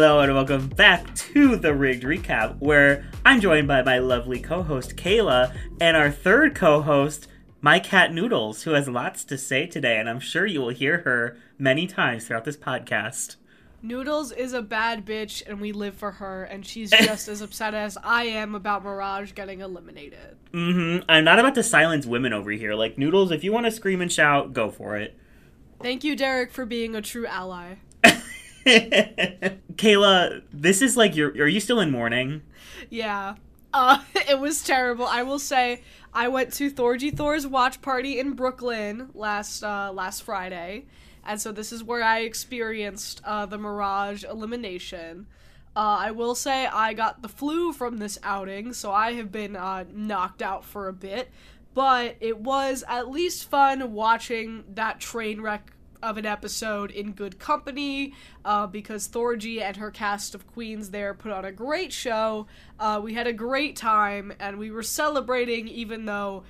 Hello and welcome back to the Rigged Recap, where I'm joined by my lovely co-host Kayla and our third co-host, my cat Noodles, who has lots to say today, and I'm sure you will hear her many times throughout this podcast. Noodles is a bad bitch and we live for her, and she's just as upset as I am about Mirage getting eliminated. Mm-hmm. I'm not about to silence women over here. Like Noodles, if you want to scream and shout, go for it. Thank you, Derek, for being a true ally. Kayla, this is like your. Are you still in mourning? Yeah. Uh, it was terrible. I will say I went to Thorgy Thor's watch party in Brooklyn last uh, last Friday, and so this is where I experienced uh, the Mirage elimination. Uh, I will say I got the flu from this outing, so I have been uh, knocked out for a bit. But it was at least fun watching that train wreck of an episode in good company uh, because Thorgy and her cast of queens there put on a great show. Uh, we had a great time and we were celebrating, even though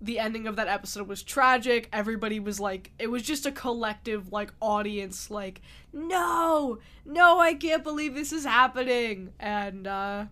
the ending of that episode was tragic. Everybody was like, it was just a collective, like, audience, like, no, no, I can't believe this is happening. And, uh,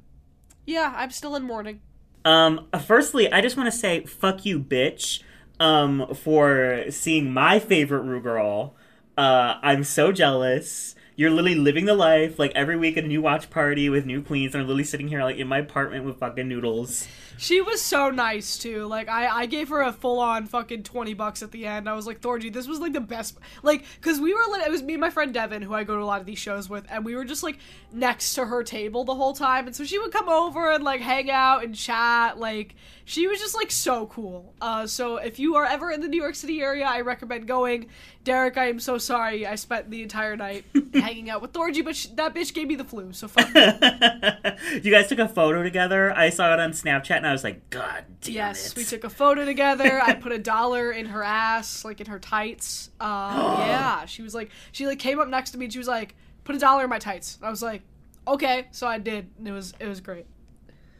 yeah, I'm still in mourning. Um, firstly, I just want to say, fuck you, bitch um, for seeing my favorite Rue girl. Uh, I'm so jealous. You're literally living the life. Like every week a new watch party with new queens, and I'm literally sitting here like in my apartment with fucking noodles. She was so nice too. Like I, I gave her a full on fucking twenty bucks at the end. I was like, Thorgy, this was like the best. Like, cause we were like it was me and my friend Devin, who I go to a lot of these shows with, and we were just like next to her table the whole time, and so she would come over and like hang out and chat. Like she was just like so cool. Uh, so if you are ever in the New York City area, I recommend going. Derek, I am so sorry. I spent the entire night hanging out with Thorgy, but sh- that bitch gave me the flu. So fuck. you guys took a photo together. I saw it on Snapchat, and I was like, God damn yes, it. we took a photo together. I put a dollar in her ass, like in her tights. Uh, yeah, she was like, she like came up next to me and she was like, put a dollar in my tights. I was like, okay, so I did. And it was it was great.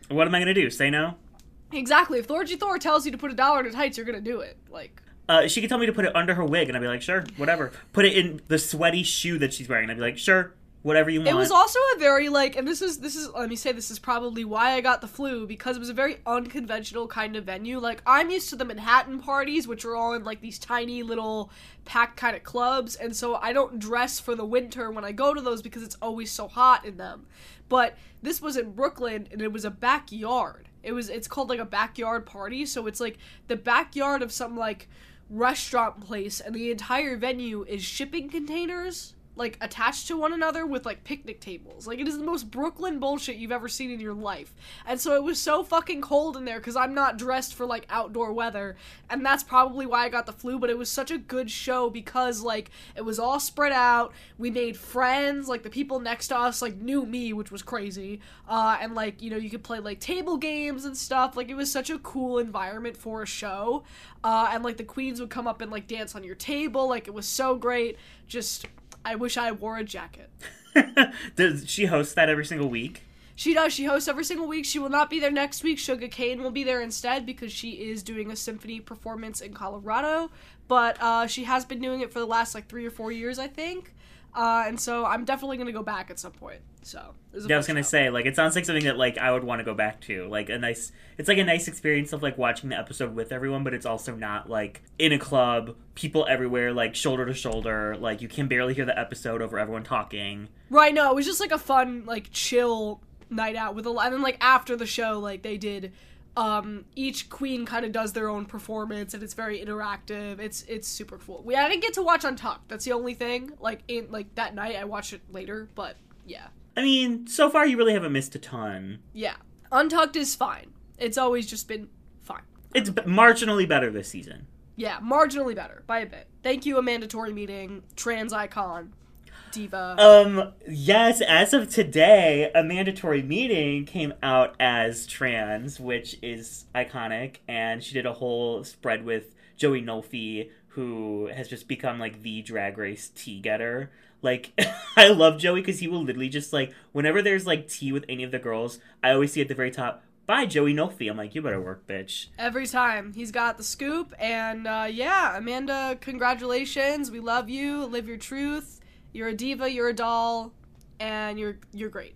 What am I gonna do? Say no? Exactly. If Thorgy Thor tells you to put a dollar in her tights, you're gonna do it. Like. Uh, she could tell me to put it under her wig, and I'd be like, sure, whatever. Put it in the sweaty shoe that she's wearing, and I'd be like, sure, whatever you want. It was also a very like, and this is this is let me say this is probably why I got the flu because it was a very unconventional kind of venue. Like I'm used to the Manhattan parties, which are all in like these tiny little packed kind of clubs, and so I don't dress for the winter when I go to those because it's always so hot in them. But this was in Brooklyn, and it was a backyard. It was it's called like a backyard party, so it's like the backyard of some like restaurant place, and the entire venue is shipping containers like attached to one another with like picnic tables. Like it is the most Brooklyn bullshit you've ever seen in your life. And so it was so fucking cold in there cuz I'm not dressed for like outdoor weather, and that's probably why I got the flu, but it was such a good show because like it was all spread out. We made friends, like the people next to us like knew me, which was crazy. Uh and like, you know, you could play like table games and stuff. Like it was such a cool environment for a show. Uh and like the queens would come up and like dance on your table. Like it was so great. Just I wish I wore a jacket. Does she host that every single week? She does. She hosts every single week. She will not be there next week. Sugar Cane will be there instead because she is doing a symphony performance in Colorado. But uh, she has been doing it for the last like three or four years, I think. Uh, and so I'm definitely gonna go back at some point. So yeah, I was gonna show. say like it sounds like something that like I would want to go back to. Like a nice, it's like a nice experience of like watching the episode with everyone, but it's also not like in a club, people everywhere, like shoulder to shoulder. Like you can barely hear the episode over everyone talking. Right. No, it was just like a fun, like chill night out with a lot. And then like after the show, like they did um each queen kind of does their own performance and it's very interactive it's it's super cool we i didn't get to watch Untucked that's the only thing like in like that night i watched it later but yeah i mean so far you really haven't missed a ton. Yeah. Untucked is fine. It's always just been fine. It's b- marginally better this season. Yeah marginally better by a bit. Thank you Amanda Tori Meating trans icon diva. Um, yes, as of today, Amanda Tori Meating came out as trans, which is iconic, and she did a whole spread with Joey Nolfi, who has just become like the drag race tea getter. Like, I love Joey because he will literally just like, whenever there's like tea with any of the girls, I always see at the very top, By, Joey Nolfi. I'm like, you better work, bitch. Every time. He's got the scoop. And uh, yeah, Amanda, congratulations. We love you. Live your truth. You're a diva, you're a doll. and you're you're great.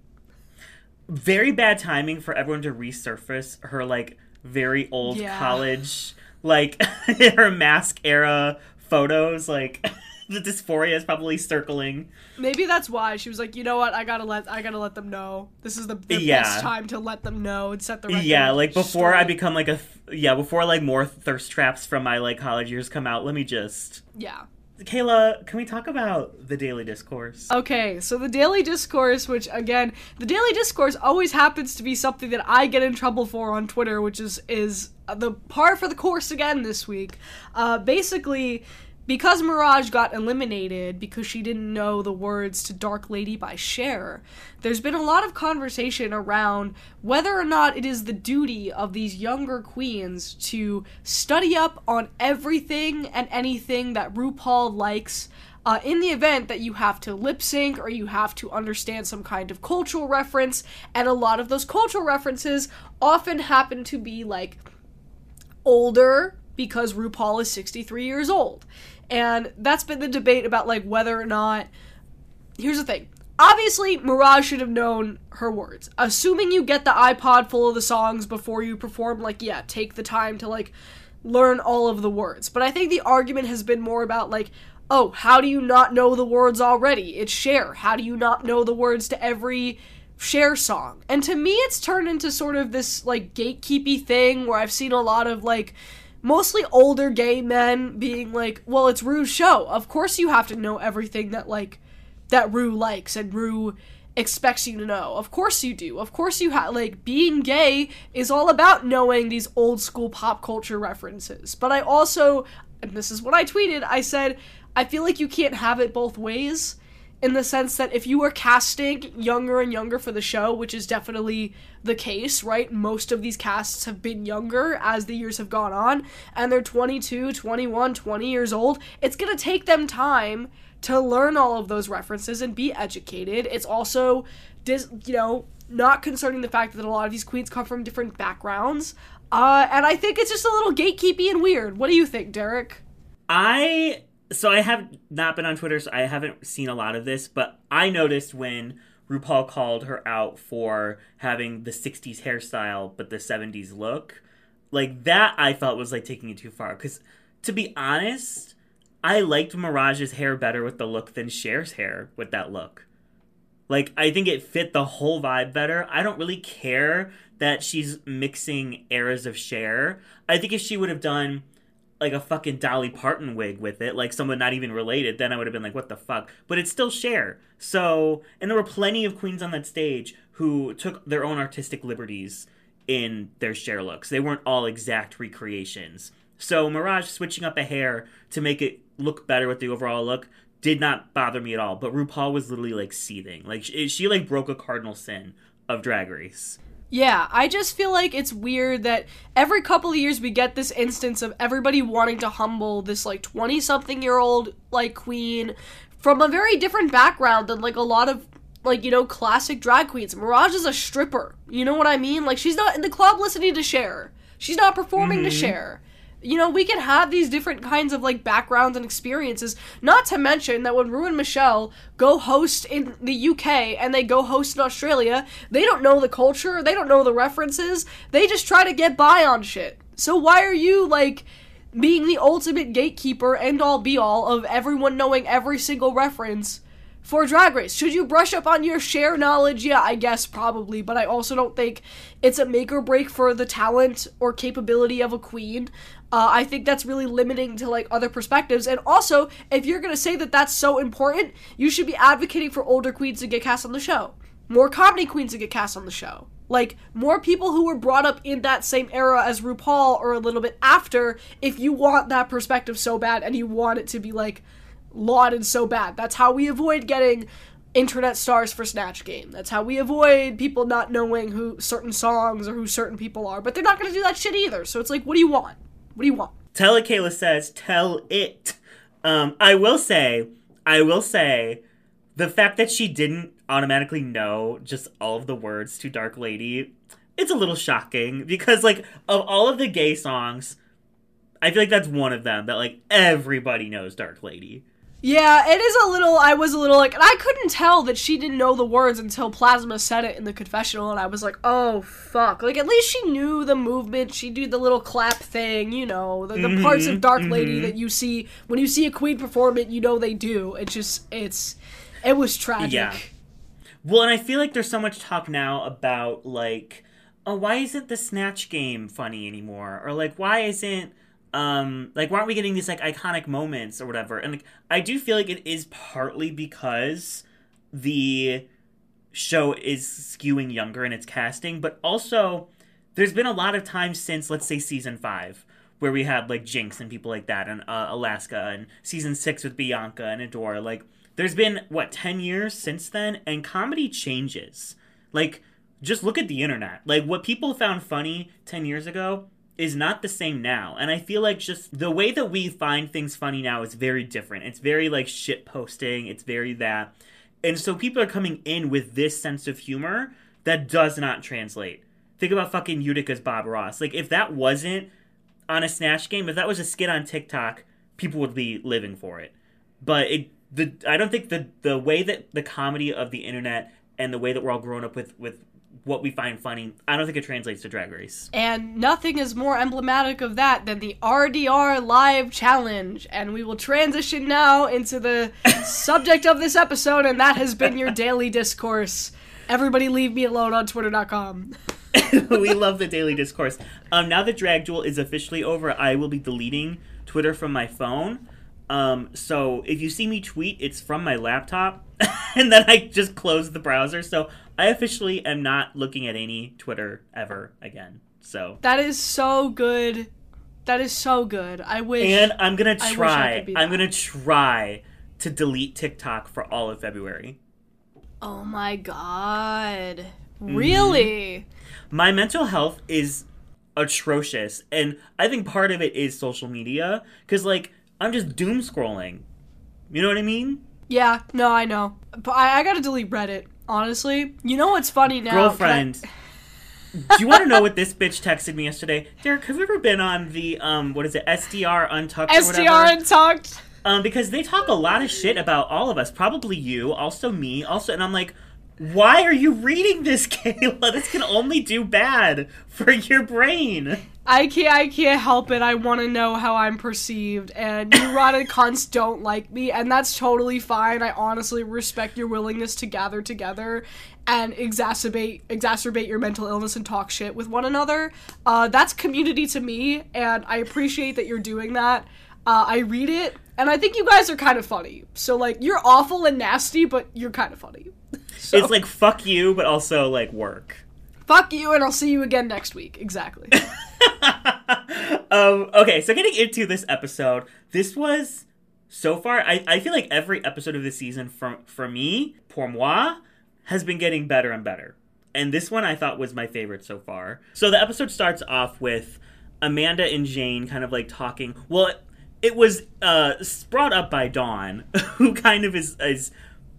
Very bad timing for everyone to resurface her like very old Yeah. college like her mask era photos like the dysphoria is probably circling. Maybe that's why she was like, you know what, I gotta let I gotta let them know. This is the, the Yeah. best time to let them know and set the record. Yeah, like before I become like a th- yeah, before like more thirst traps from my like college years come out, let me just yeah. Kayla, can we talk about the daily discourse? Okay, so the daily discourse, which again, the daily discourse always happens to be something that I get in trouble for on Twitter, which is is the par for the course again this week. Uh, basically, because Mirage got eliminated because she didn't know the words to Dark Lady by Cher, there's been a lot of conversation around whether or not it is the duty of these younger queens to study up on everything and anything that RuPaul likes uh, in the event that you have to lip sync or you have to understand some kind of cultural reference, and a lot of those cultural references often happen to be like older because RuPaul is 63 years old. And that's been the debate about like whether or not here's the thing. Obviously, Mirage should have known her words. Assuming you get the iPod full of the songs before you perform, like, yeah, take the time to, like, learn all of the words. But I think the argument has been more about, like, oh, how do you not know the words already? It's Cher. How do you not know the words to every Cher song? And to me, it's turned into sort of this, like, gatekeepy thing where I've seen a lot of, like, mostly older gay men being like, well, it's Rue's show. Of course you have to know everything that, like, that Rue likes and Rue expects you to know. Of course you do. Of course you have like being gay is all about knowing these old school pop culture references. But I also and this is what I tweeted, I said I feel like you can't have it both ways in the sense that if you were casting younger and younger for the show, which is definitely the case, right? Most of these casts have been younger as the years have gone on, and they're 22, 21, 20 years old. It's going to take them time to learn all of those references and be educated. It's also, dis- you know, not concerning the fact that a lot of these queens come from different backgrounds. Uh, and I think it's just a little gatekeepy and weird. What do you think, Derek? I so I have not been on Twitter, so I haven't seen a lot of this, but I noticed when RuPaul called her out for having the 60s hairstyle but the 70s look. Like that I felt was like taking it too far cuz to be honest, I liked Mirage's hair better with the look than Cher's hair with that look. Like I think it fit the whole vibe better. I don't really care that she's mixing eras of Cher. I think if she would have done like a fucking Dolly Parton wig with it, like someone not even related, then I would have been like, what the fuck? But it's still Cher. So, and there were plenty of queens on that stage who took their own artistic liberties in their Cher looks. They weren't all exact recreations. So, Mirage switching up a hair to make it look better with the overall look did not bother me at all. But RuPaul was literally like seething. Like, she, she like broke a cardinal sin of Drag Race. Yeah, I just feel like it's weird that every couple of years we get this instance of everybody wanting to humble this like 20 something year old like queen from a very different background than like a lot of like you know classic drag queens. Mirage is a stripper. You know what I mean? Like she's not in the club listening to Cher. She's not performing to mm-hmm. Cher. You know, we can have these different kinds of like backgrounds and experiences. Not to mention that when Rue and Michelle go host in the UK and they go host in Australia, they don't know the culture, they don't know the references, they just try to get by on shit. So why are you like being the ultimate gatekeeper and all be all of everyone knowing every single reference for Drag Race. Should you brush up on your Cher knowledge? Yeah, I guess probably, but I also don't think it's a make or break for the talent or capability of a queen. Uh, I think that's really limiting to like other perspectives. And also, if you're gonna say that that's so important, you should be advocating for older queens to get cast on the show, more comedy queens to get cast on the show. Like more people who were brought up in that same era as RuPaul or a little bit after, if you want that perspective so bad and you want it to be like lauded so bad. That's how we avoid getting internet stars for Snatch Game. That's how we avoid people not knowing who certain songs or who certain people are. But they're not going to do that shit either. So it's like, what do you want? What do you want? Tell it, Kayla says, tell it. Um, I will say, I will say, the fact that she didn't automatically know just all of the words to Dark Lady, it's a little shocking because, like, of all of the gay songs, I feel like that's one of them that, like, everybody knows Dark Lady. Yeah, it is a little. I was a little like, and I couldn't tell that she didn't know the words until Plasma said it in the confessional, and I was like, oh fuck! Like at least she knew the movement. She did the little clap thing, you know, the, the mm-hmm, parts of Dark Lady mm-hmm. that you see when you see a queen perform it. You know they do. It's just, it's, it was tragic. Yeah. Well, and I feel like there's so much talk now about like, oh, why isn't the snatch game funny anymore? Or like, why isn't um like why aren't we getting these like iconic moments or whatever? And like, I do feel like it is partly because the show is skewing younger in its casting, but also there's been a lot of times since let's say season five where we had like Jinkx and people like that, and uh, Alaska, and season six with Bianca and Adora. Like, there's been what ten years since then, and comedy changes. Like, just look at the internet. Like, what people found funny ten years ago is not the same now. And I feel like just the way that we find things funny now is very different. It's very like shit posting. It's very that. And so people are coming in with this sense of humor that does not translate. Think about fucking Utica's Bob Ross. Like if that wasn't on a Snatch game, if that was a skit on TikTok, people would be living for it. But it the I don't think the the way that the comedy of the internet and the way that we're all grown up with with what we find funny, I don't think it translates to Drag Race. And nothing is more emblematic of that than the RDR Live Challenge. And we will transition now into the subject of this episode, and that has been your daily discourse. Everybody leave me alone on twitter.com. we love the daily discourse. Um, now that Drag Duel is officially over, I will be deleting Twitter from my phone. Um, so if you see me tweet, it's from my laptop, and then I just close the browser. So I officially am not looking at any Twitter ever again. So That is so good. That is so good. I wish. and I'm gonna I I try. could be I'm gonna try to delete TikTok for all of February. oh my god. Mm-hmm. Really? my mental health is atrocious and i think part of it is social media because like i'm just doom scrolling you know what i mean Yeah, no, I know. But I, I gotta delete Reddit, honestly. You know what's funny now? Girlfriend do you want to know what this bitch texted me yesterday derek have you ever been on the um what is it sdr untucked or SDR Untucked. um because they talk a lot of shit about all of us probably you also me also and i'm like why are you reading this kayla this can only do bad for your brain I can't I can't help it. I want to know how I'm perceived, and you neurotic cunts don't like me, and that's totally fine. I honestly respect your willingness to gather together and exacerbate exacerbate your mental illness and talk shit with one another. Uh, that's community to me, and I appreciate that you're doing that. Uh, I read it, and I think you guys are kind of funny. So like, you're awful and nasty, but you're kind of funny. So, it's like fuck you but also like work fuck you, and I'll see you again next week. Exactly. um, okay, so getting into this episode, this was so far. I, I feel like every episode of the season, from for me, pour moi, has been getting better and better. And this one I thought was my favorite so far. So the episode starts off with Amanda and Jane kind of like talking. Well, it, was uh, brought up by Dawn, who kind of is is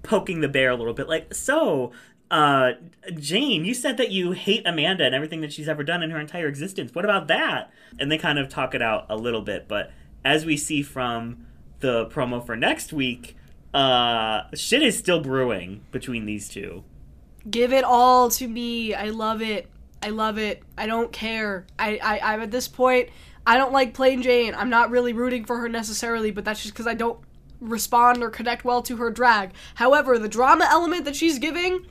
poking the bear a little bit. Like, so uh, Jane, you said that you hate Amanda and everything that she's ever done in her entire existence. What about that? And they kind of talk it out a little bit, but as we see from the promo for next week, uh, shit is still brewing between these two. Give it all to me. I love it. I love it. I don't care. I, I I'm at this point. I don't like Plane Jane. I'm not really rooting for her necessarily, but that's just because I don't respond or connect well to her drag. However, the drama element that she's giving,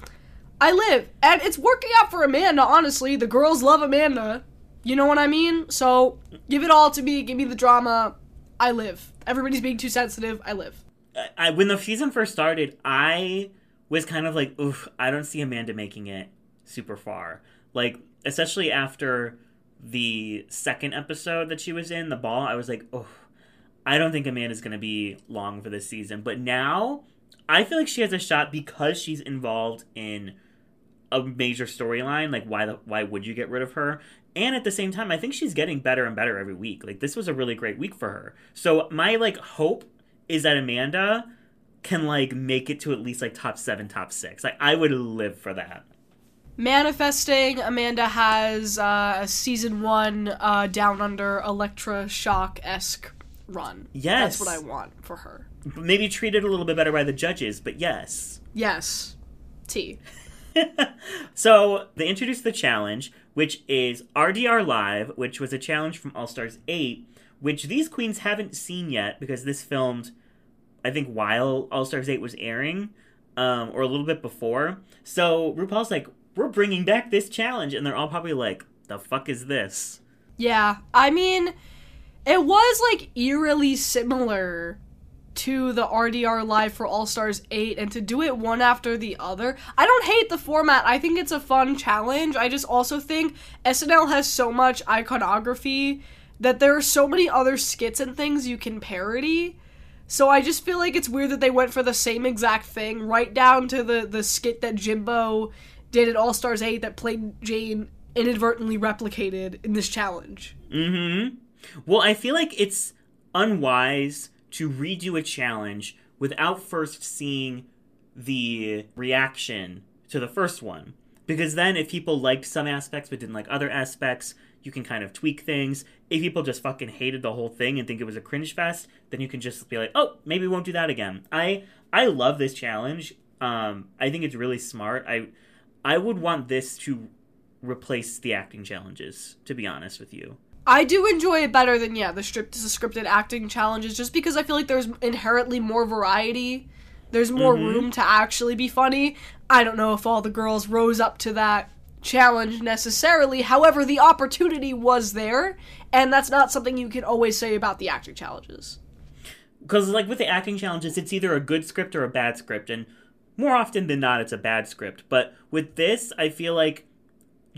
I live, and it's working out for Amanda. Honestly, the girls love Amanda. You know what I mean? So give it all to me. Give me the drama. I live. Everybody's being too sensitive. I live. I, when the season first started, I was kind of like, oof, I don't see Amanda making it super far. Like, especially after the second episode that she was in, the ball, I was like, oh, I don't think Amanda's going to be long for this season. But now, I feel like she has a shot because she's involved in a major storyline. Like, why the why would you get rid of her? And at the same time, I think she's getting better and better every week. Like, this was a really great week for her. So my like hope is that Amanda can like make it to at least like top seven, top six. Like, I would live for that. Manifesting, Amanda has uh, a season one uh, down under Elektra Shock esque run. Yes. That's what I want for her. maybe treated a little bit better by the judges, but yes. Yes. T. so they introduced the challenge, which is RDR Live, which was a challenge from All Stars 8, which these queens haven't seen yet because this filmed, I think, while All Stars 8 was airing, um, or a little bit before. So RuPaul's like, we're bringing back this challenge, and they're all probably like, the fuck is this? Yeah, I mean, it was like eerily similar to the RDR Live for All Stars 8 and to do it one after the other. I don't hate the format. I think it's a fun challenge. I just also think SNL has so much iconography that there are so many other skits and things you can parody. So I just feel like it's weird that they went for the same exact thing, right down to the the skit that Jimbo did at All Stars 8 that played Jane inadvertently replicated in this challenge. Mm-hmm. Well, I feel like it's unwise to redo a challenge without first seeing the reaction to the first one. Because then, if people liked some aspects but didn't like other aspects, you can kind of tweak things. If people just fucking hated the whole thing and think it was a cringe fest, then you can just be like, "Oh, maybe we won't do that again." I I love this challenge. Um, I think it's really smart. I I would want this to replace the acting challenges. To be honest with you. I do enjoy it better than yeah the stripped the scripted acting challenges just because I feel like there's inherently more variety. There's more Mhm. room to actually be funny. I don't know if all the girls rose up to that challenge necessarily. However, the opportunity was there, and that's not something you can always say about the acting challenges. because like with the acting challenges it's either a good script or a bad script and more often than not it's a bad script but with this i feel like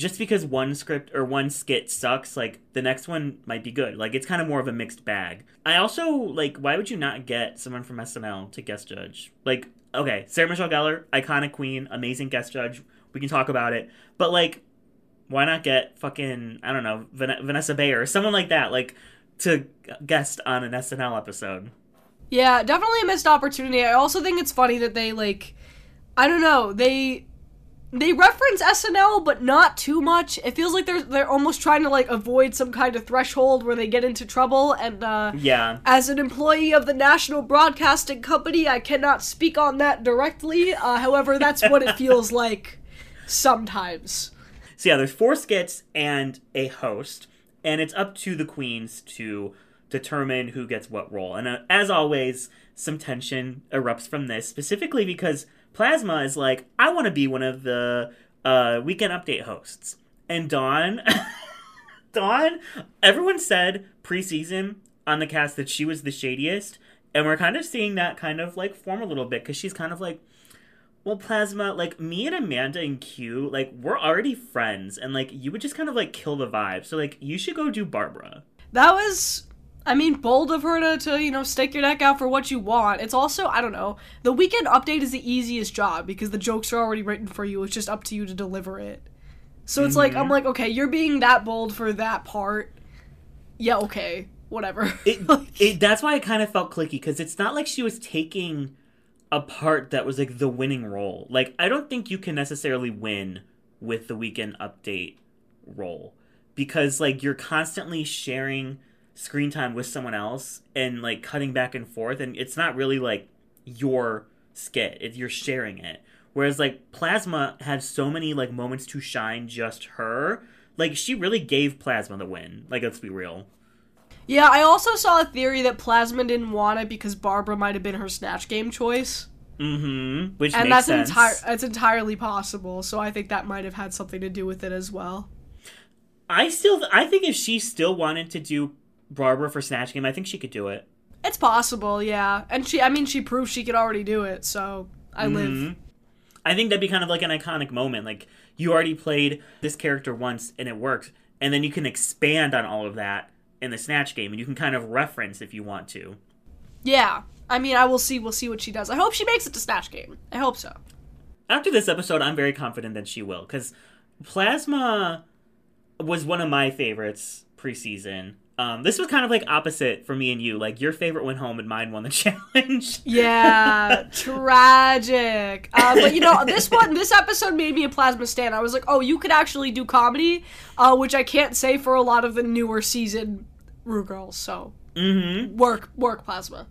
just because one script or one skit sucks like the next one might be good. Like it's kind of more of a mixed bag. I also like why would you not get someone from snl to guest judge? Like okay sarah michelle gellar iconic queen amazing guest judge. We can talk about it. But like why not get fucking i don't know Van- vanessa bayer or someone like that like to guest on an snl episode? Yeah, definitely a missed opportunity. I also think it's funny that they like I don't know, they they reference SNL but not too much. It feels like they're they're almost trying to like avoid some kind of threshold where they get into trouble and uh Yeah. as an employee of the National Broadcasting Company, I cannot speak on that directly. Uh, however, that's what it feels like sometimes. So yeah, there's four skits and a host, and it's up to the queens to determine who gets what role. And uh, as always, some tension erupts from this, specifically because Plasma is like, I want to be one of the uh, weekend update hosts, and Dawn, Dawn, everyone said preseason on the cast that she was the shadiest, and we're kind of seeing that kind of like form a little bit because she's kind of like. Well, Plasma, like me and Amanda and Q, like we're already friends, and like you would just kind of like kill the vibe. So like you should go do Barbara. That was, I mean, bold of her to, to, you know, stake your neck out for what you want. It's also, I don't know, the weekend update is the easiest job because the jokes are already written for you. It's just up to you to deliver it. So it's like, I'm mm-hmm. like, okay, you're being that bold for that part. Yeah, okay, whatever. It, it that's why it kind of felt clicky because it's not like she was taking a part that was like the winning role. Like I don't think you can necessarily win with the weekend update role because like you're constantly sharing screen time with someone else and like cutting back and forth and it's not really like your skit if you're sharing it whereas like plasma had so many like moments to shine just her like she really gave plasma the win like let's be real yeah, I also saw a theory that Plasma didn't want it because Barbara might have been her Snatch Game choice. mm-hmm which And that's entire that's entirely possible. So I think that might have had something to do with it as well. I still, I think if she still wanted to do Barbara for Snatch Game, I think she could do it. It's possible, yeah. And she I mean she proved she could already do it, so I live. Mhm. I think that'd be kind of like an iconic moment. Like you already played this character once and it worked, and then you can expand on all of that in the Snatch Game, and you can kind of reference if you want to. Yeah. I mean, I will see we'll see what she does. I hope she makes it to Snatch Game. I hope so. After this episode, I'm very confident that she will, because Plasma was one of my favorites preseason. Um, this was kind of like opposite for me and you. Like your favorite went home and mine won the challenge. Yeah, tragic. Uh, but you know, this one, this episode made me a plasma stan. I was like, oh, you could actually do comedy, uh, which I can't say for a lot of the newer season Rue girls. So mm-hmm. work, work, plasma.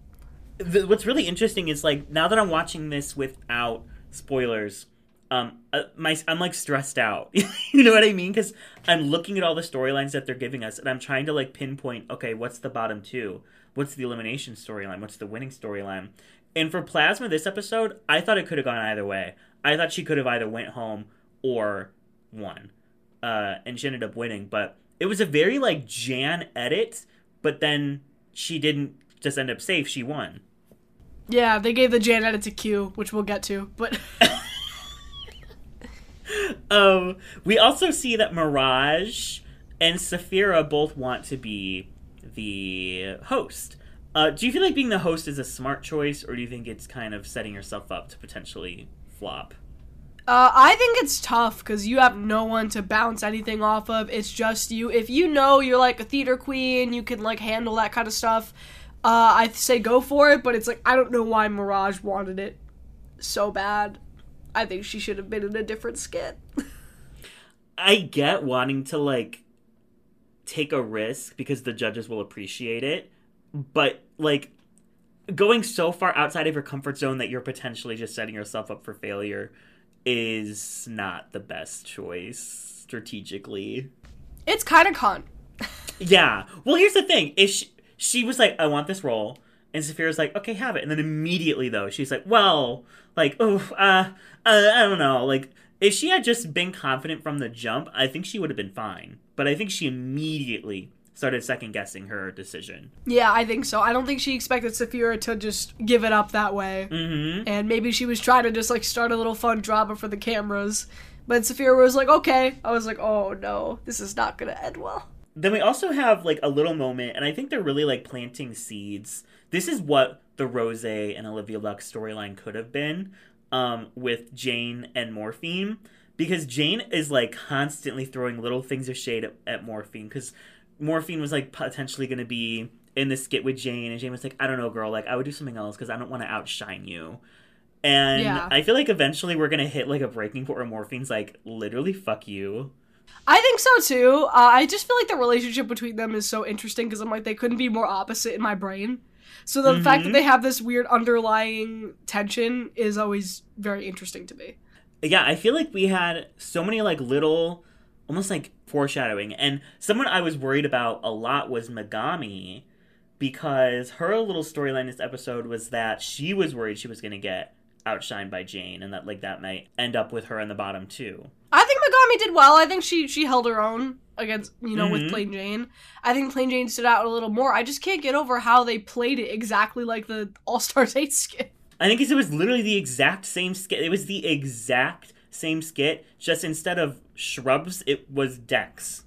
the, what's really interesting is like now that I'm watching this without spoilers, um, uh, my I'm like stressed out. you know what I mean? Because I'm looking at all the storylines that they're giving us, and I'm trying to like pinpoint. Okay, what's the bottom two? What's the elimination storyline? What's the winning storyline? And for Plasma, this episode, I thought it could have gone either way. I thought she could have either went home or won, uh, and she ended up winning. But it was a very like Jan edit, but then she didn't just end up safe. She won. Yeah, they gave the Jan edit to Q, which we'll get to, but. um, we also see that Mirage and Sapphira both want to be the host. Uh, do you feel like being the host is a smart choice, or do you think it's kind of setting yourself up to potentially flop? Uh, I think it's tough because you have no one to bounce anything off of. It's just you. If you know you're like a theater queen, you can like handle that kind of stuff. Uh, I say go for it, but it's like I don't know why Mirage wanted it so bad. I think she should have been in a different skit. I get wanting to like take a risk because the judges will appreciate it, but like going so far outside of your comfort zone that you're potentially just setting yourself up for failure is not the best choice strategically. It's kind of con. yeah. Well, here's the thing: if she, she was like, "I want this role," and Sapphira's like, "Okay, have it," and then immediately though she's like, "Well, like, oh, uh, uh, I don't know, like." If she had just been confident from the jump, I think she would have been fine. But I think she immediately started second guessing her decision. Yeah, I think so. I don't think she expected Sapphira to just give it up that way. Mm-hmm. And maybe she was trying to just like start a little fun drama for the cameras. But Sapphira was like, okay. I was like, oh no, this is not gonna end well. Then we also have like a little moment, and I think they're really like planting seeds. This is what the Rose and Olivia Lux storyline could have been um, with Jane and Morphine. Because Jane is like constantly throwing little things of shade at, at Morphine. Because Morphine was like potentially going to be in the skit with Jane, and Jane was like, I don't know, girl, like I would do something else because I don't want to outshine you. And Yeah. I feel like eventually we're gonna hit like a breaking point where Morphine's like, literally, fuck you. I think so too. Uh, I just feel like the relationship between them is so interesting because I'm like they couldn't be more opposite in my brain. So the fact that Mhm. they have this weird underlying tension is always very interesting to me. yeah, I feel like we had so many like little, almost like foreshadowing. And someone I was worried about a lot was Megami, because her little storyline this episode was that she was worried she was going to get outshined by Jane, and that like that might end up with her in the bottom too. I think Megami did well. I think she she held her own against you know Mhm. with Plane Jane. I think Plane Jane stood out a little more. I just can't get over how they played it exactly like the All Stars Eight skit. I think it was literally the exact same skit. It was the exact same skit, just instead of shrubs, it was Dex.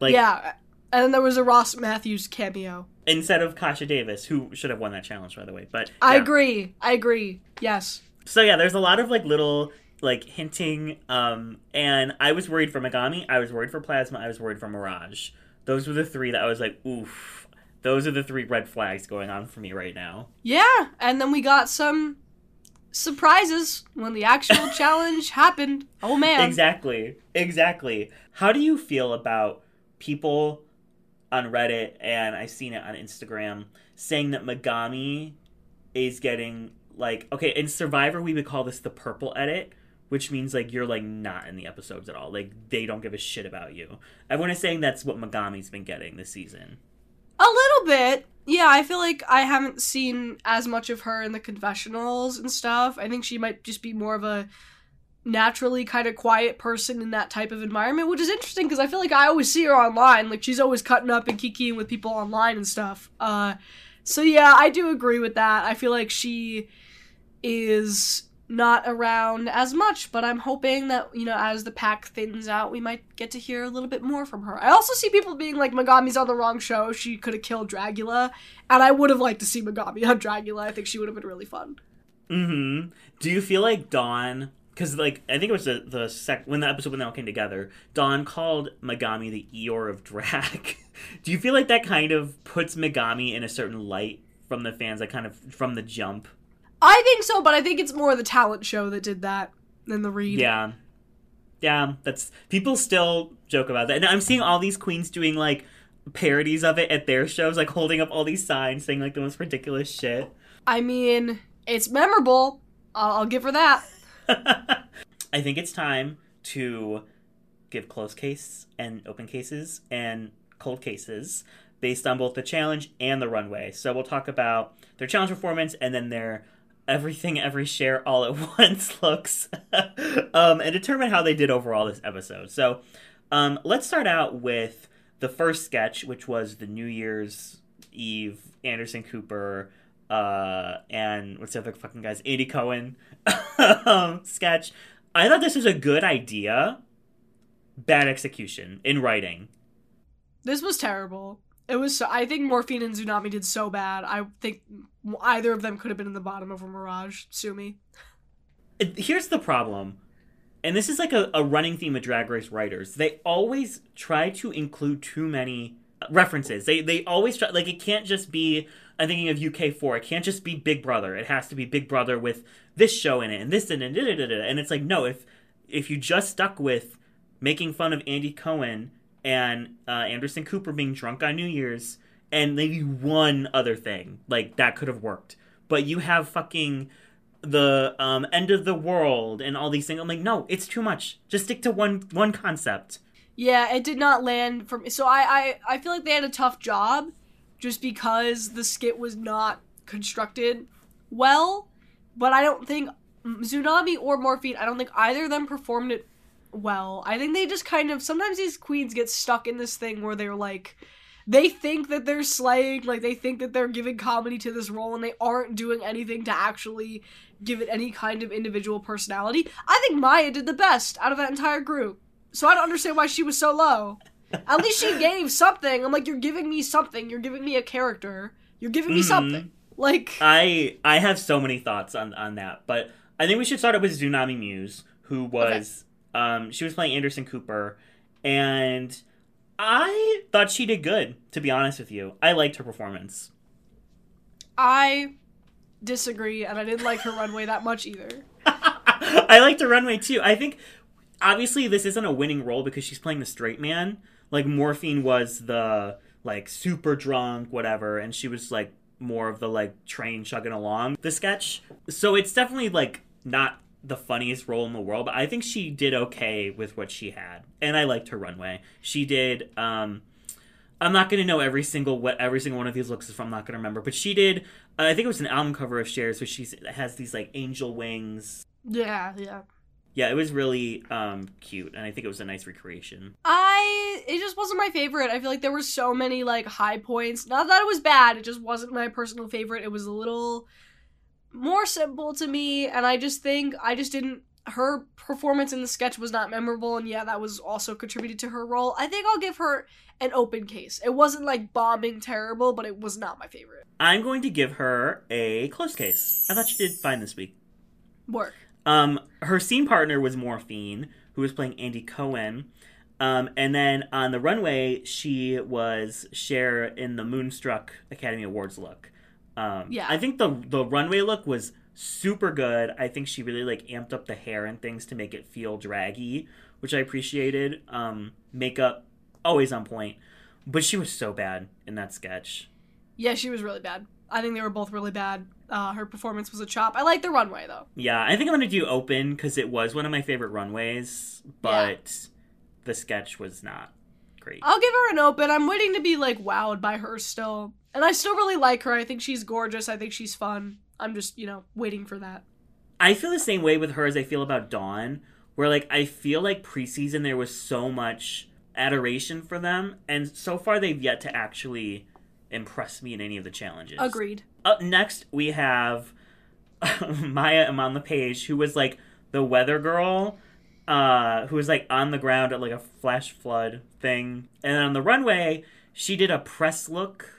Like yeah, and then there was a Ross Mathews cameo. instead of Kasha Davis, who should have won that challenge by the way. But I agree. I agree. Yes. So yeah, there's a lot of like little like hinting, um, and I was worried for Megami, I was worried for Plasma, I was worried for Mirage. Those were the three that I was like, oof. Those are the three red flags going on for me right now. Yeah, and then we got some surprises when the actual challenge happened. Oh man. Exactly. Exactly. How do you feel about people on Reddit and I've seen it on Instagram saying that Megami is getting like okay, in Survivor we would call this the purple edit, which means like you're like not in the episodes at all. Like they don't give a shit about you. Everyone is saying that's what Megami's been getting this season. A little bit. Yeah, I feel like I haven't seen as much of her in the confessionals and stuff. I think she might just be more of a naturally kind of quiet person in that type of environment, which is interesting because I feel like I always see her online. Like she's always cutting up and kikiing with people online and stuff. Uh, so yeah, I do agree with that. I feel like she is not around as much, but I'm hoping that, you know, as the pack thins out, we might get to hear a little bit more from her. I also see people being like, Megami's on the wrong show. She could have killed Dragula. And I would have liked to see Megami on Dragula. I think she would have been really fun. Mm-hmm. Do you feel like Dawn? Because like I think it was the the sec when the episode when they all came together, Dawn called Megami the Eeyore of drag. Do you feel like that kind of puts Megami in a certain light from the fans, like kind of from the jump? I think so, but I think it's more the talent show that did that than the read. Yeah, yeah. That's people still joke about that, and I'm seeing all these queens doing like parodies of it at their shows, like holding up all these signs saying like the most ridiculous shit. I mean, it's memorable. I'll, I'll give her that. I think it's time to give closed case and open cases and cold cases based on both the challenge and the runway. So we'll talk about their challenge performance and then their everything every Cher all at once looks um, and determine how they did overall this episode. So um, let's start out with the first sketch, which was the New Year's Eve Anderson Cooper uh, and what's the other fucking guys? Andy Cohen um, sketch. I thought this was a good idea. Bad execution in writing. This was terrible. It was. So, I think Morphine and Xunami did so bad. I think either of them could have been in the bottom of a Mirage. Sue me. Here's the problem, and this is like a, a running theme of Drag Race writers. They always try to include too many uh, references. They they always try like it can't just be. I'm thinking of UK four. It can't just be Big Brother. It has to be Big Brother with this show in it and this and and and it's like no. If if you just stuck with making fun of Andy Cohen and uh, Anderson Cooper being drunk on New Year's and maybe one other thing like that could have worked. But you have fucking the um, end of the world and all these things. I'm like, no, it's too much. Just stick to one one concept. Yeah, it did not land for me. So I, I I feel like they had a tough job, just because the skit was not constructed well. But I don't think Xunami or Morphine. I don't think either of them performed it well. I think they just kind of sometimes these queens get stuck in this thing where they're like they think that they're slaying, like they think that they're giving comedy to this role and they aren't doing anything to actually give it any kind of individual personality. I think Mhi'ya did the best out of that entire group. So I don't understand why she was so low. At least she gave something. I'm like, you're giving me something. You're giving me a character. You're giving me mm-hmm. something. Like I I have so many thoughts on on that, but I think we should start it with Xunami Muse, who was um, she was playing Anderson Cooper, and I thought she did good. To be honest with you, I liked her performance. I disagree, and I didn't like her runway that much either. I liked her runway too. I think obviously this isn't a winning role because she's playing the straight man. Like Morphine was the like super drunk, whatever, and she was like more of the like train chugging along the sketch. So it's definitely like not the funniest role in the world, but I think she did okay with what she had, and I liked her runway. She did. Um, I'm not going to know every single what every single one of these looks is from. I'm not going to remember, but she did. Uh, I think it was an album cover of Cher's, where she has these like angel wings. Yeah, yeah, yeah. It was really um, cute, and I think it was a nice recreation. I it just wasn't my favorite. I feel like there were so many like high points. Not that it was bad. It just wasn't my personal favorite. It was a little more simple to me and i just think i just didn't her performance in the sketch was not memorable and yeah that was also contributed to her role. I think i'll give her an open case. It wasn't like bombing terrible but it was not my favorite. I'm going to give her a close case. I thought she did fine this week. Work. Um her scene partner was morphine who was playing andy cohen. Um, and then on the runway, she was Cher in the Moonstruck Academy Awards look. Um, yeah, I think the the runway look was super good. I think she really like amped up the hair and things to make it feel draggy, which I appreciated. Um, makeup always on point, but she was so bad in that sketch. Yeah, she was really bad. I think they were both really bad. Uh, her performance was a chop. I like the runway though. Yeah, I think I'm gonna do open because it was one of my favorite runways, but yeah. the sketch was not great. I'll give her an open. I'm waiting to be like wowed by her still. And I still really like her. I think she's gorgeous. I think she's fun. I'm just, you know, waiting for that. I feel the same way with her as I feel about Dawn, where like I feel like preseason there was so much adoration for them, and so far they've yet to actually impress me in any of the challenges. Agreed. Up next we have Mhi'ya Iman Le'Paige, who was like the weather girl, uh, who was like on the ground at like a flash flood thing, and on the runway she did a press look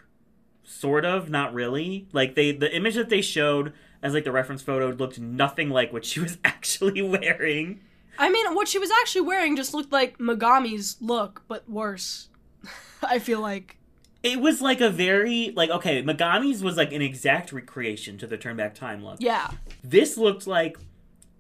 sort of, not really. Like they the image that they showed as like the reference photo looked nothing like what she was actually wearing. I mean, what she was actually wearing just looked like Megami's look, but worse. I feel like it was like a very like okay, Megami's was like an exact recreation to the turn back time look. Yeah. This looked like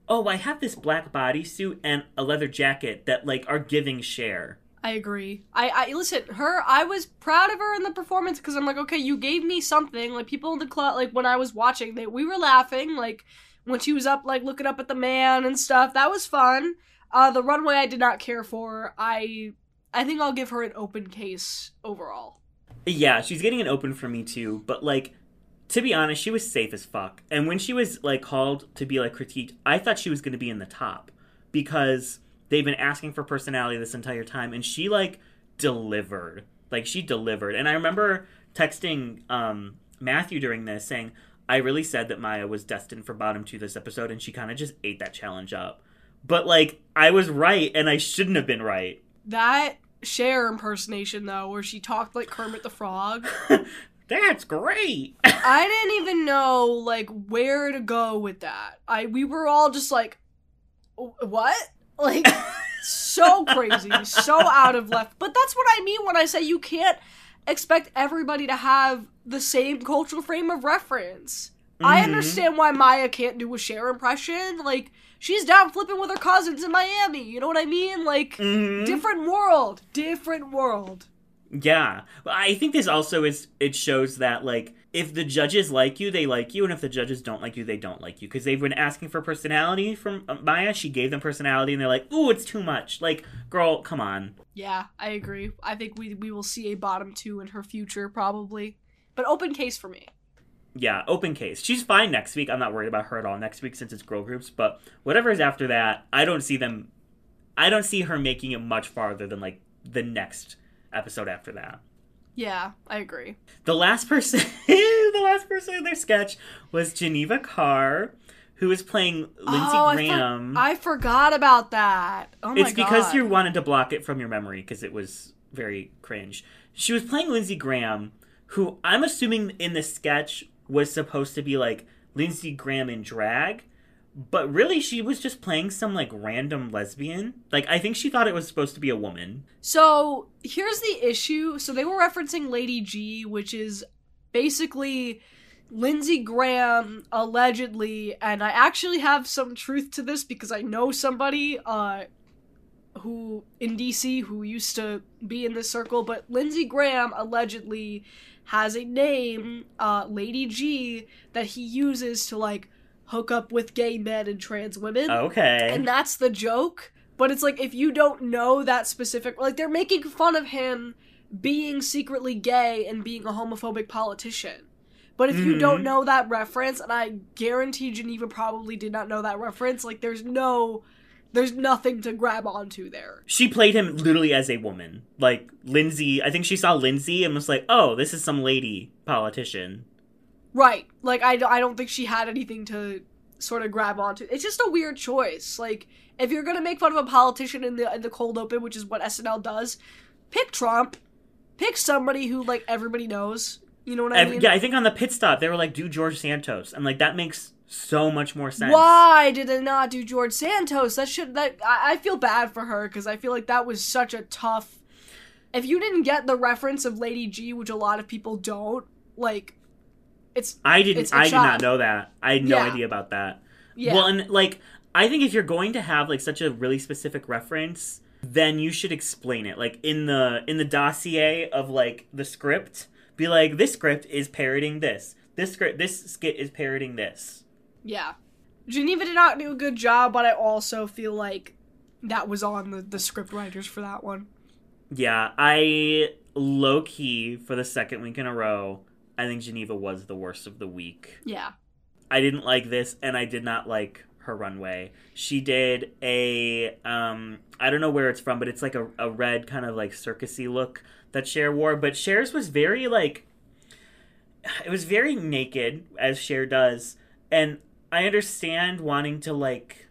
oh, I have this black bodysuit and a leather jacket that like are giving Cher. I agree. I, I listen. Her, I was proud of her in the performance because I'm like, okay, you gave me something. Like people in the club, like when I was watching, they we were laughing. Like when she was up, like looking up at the man and stuff. That was fun. Uh, the runway I did not care for. I, I think I'll give her an open case overall. Yeah, she's getting an open for me too. But like, to be honest, she was safe as fuck. And when she was like called to be like critiqued, I thought she was going to be in the top because they've been asking for personality this entire time, and she like delivered. Like she delivered. And I remember texting um, Matthew during this saying, I really said that Mhi'ya was destined for bottom two this episode, and she kind of just ate that challenge up. But like, I was right, and I shouldn't have been right. That Cher impersonation though, where she talked like Kermit the Frog. That's great. I didn't even know like where to go with that. I we were all just like, what? Like so crazy, so out of left. But that's what I mean when I say you can't expect everybody to have the same cultural frame of reference. Mm-hmm. I understand why Mhi'ya can't do a Cher impression. Like she's down flipping with her cousins in Miami. You know what I mean? Like mm-hmm. different world, different world. Yeah. I think this also is it shows that like if the judges like you, they like you, and if the judges don't like you, they don't like you. Because they've been asking for personality from uh, Mhi'ya. She gave them personality, and they're like, "Ooh, it's too much." Like, girl, come on. Yeah, I agree. I think we we will see a bottom two in her future probably, but open case for me. Yeah, open case. She's fine next week. I'm not worried about her at all next week since it's girl groups. But whatever is after that, I don't see them. I don't see her making it much farther than like the next episode after that. Yeah, I agree. The last person, the last person in their sketch was Geneva Karr, who was playing Lindsey oh, Graham. I, for- I, forgot about that. Oh my It's because you wanted to block it from your memory because it was very cringe. She was playing Lindsey Graham, who I'm assuming in the sketch was supposed to be like Lindsey Graham in drag, but really she was just playing some like random lesbian like i think she thought it was supposed to be a woman so here's the issue so they were referencing lady g which is basically lindsey graham allegedly and i actually have some truth to this because i know somebody uh who in dc who used to be in this circle but lindsey graham allegedly has a name uh lady g that he uses to like hook up with gay men and trans women. Okay. And that's the joke. But it's like if you don't know that specific like they're making fun of him being secretly gay and being a homophobic politician. But if mm-hmm. you don't mm-hmm. know that reference, and I guarantee Geneva probably did not know that reference, like there's no there's nothing to grab onto there. She played him literally as a woman. Like Lindsay, I think she saw Lindsay and was like, "Oh, this is some lady politician." Right. Like I, I don't think she had anything to sort of grab onto. It's just a weird choice. Like if you're gonna make fun of a politician in the in the cold open, which is what SNL does, pick Trump. Pick somebody who like everybody knows. You know what I mean? Yeah, I think on the pit stop they were like, "Do George Santos," and like that makes so much more sense. Why did they not do George Santos? That should that I, I feel bad for her because I feel like that was such a tough. If you didn't get the reference of Lady G, which a lot of people don't, like it's I didn't it's I did not know that. I had no yeah. idea about that. Yeah. Well, and like I think if you're going to have like such a really specific reference, then you should explain it. Like in the in the dossier of like the script, be like this script is parroting this. This script this skit is parroting this. Yeah. Geneva did not do a good job, but I also feel like that was on the, the script writers for that one. Yeah, I low key for the second week in a row I think Geneva was the worst of the week. Yeah. I didn't like this, and I did not like her runway. She did a um I don't know where it's from, but it's like a, a red kind of like circusy look that Cher wore. But Cher's was very like it was very naked, as Cher does. And I understand wanting to like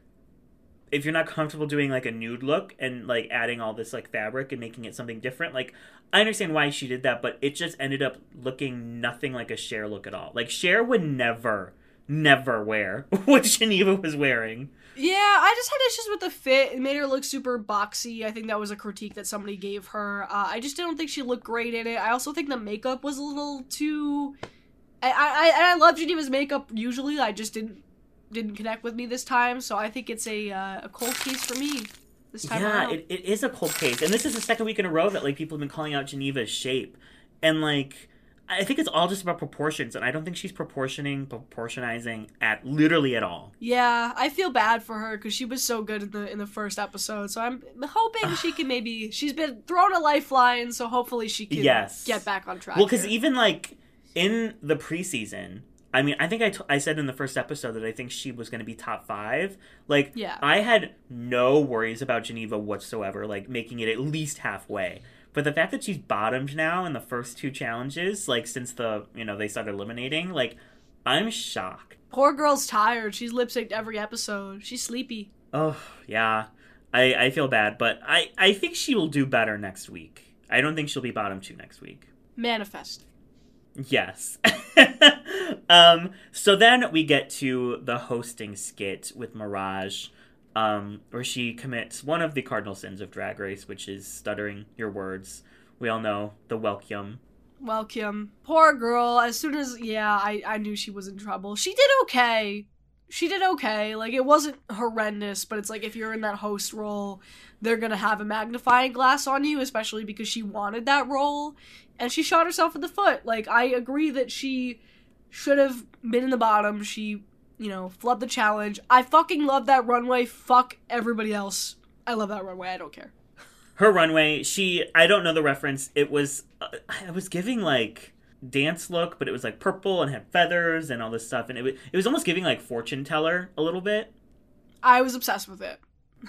if you're not comfortable doing like a nude look and like adding all this like fabric and making it something different, like I understand why she did that, but it just ended up looking nothing like a Cher look at all. Like Cher would never, never wear what Geneva was wearing. Yeah, I just had issues with the fit. It made her look super boxy. I think that was a critique that somebody gave her. Uh, I just didn't think she looked great in it. I also think the makeup was a little too. I I I love Geneva's makeup usually. I just didn't didn't connect with me this time, so I think it's a uh, a cold case for me. this time yeah, around. it, it is a cold case, and this is the second week in a row that like people have been calling out Geneva's shape, and like I think it's all just about proportions, and I don't think she's proportioning, proportionizing at literally at all. Yeah, I feel bad for her because she was so good in the in the first episode. So I'm hoping she can maybe she's been thrown a lifeline, so hopefully she can Yes. get back on track. Well, because even like in the preseason, I mean, I think I, t- I said in the first episode that I think she was going to be top five. Like, Yeah. I had no worries about Geneva whatsoever, like making it at least halfway. But the fact that she's bottomed now in the first two challenges, like since the you know they started eliminating, like I'm shocked. poor girl's tired. She's lip synced every episode. She's sleepy. Oh yeah, I I feel bad, but I I think she will do better next week. I don't think she'll be bottom two next week. Manifest. Yes. um, so then we get to the hosting skit with Mirage, um, where she commits one of the cardinal sins of Drag Race, which is stuttering your words. We all know the welcome. Well, Kim, poor girl. As soon as yeah, I I knew she was in trouble. She did okay. She did okay. Like it wasn't horrendous, but it's like if you're in that host role, they're gonna have a magnifying glass on you, especially because she wanted that role, and she shot herself in the foot. Like I agree that she should have been in the bottom. She, you know, flubbed the challenge. I fucking love that runway. Fuck everybody else. I love that runway. I don't care. Her runway, she, I don't know the reference. It was, uh, I was giving like dance look, but it was like purple and had feathers and all this stuff. And it was, it was almost giving like fortune teller a little bit. I was obsessed with it.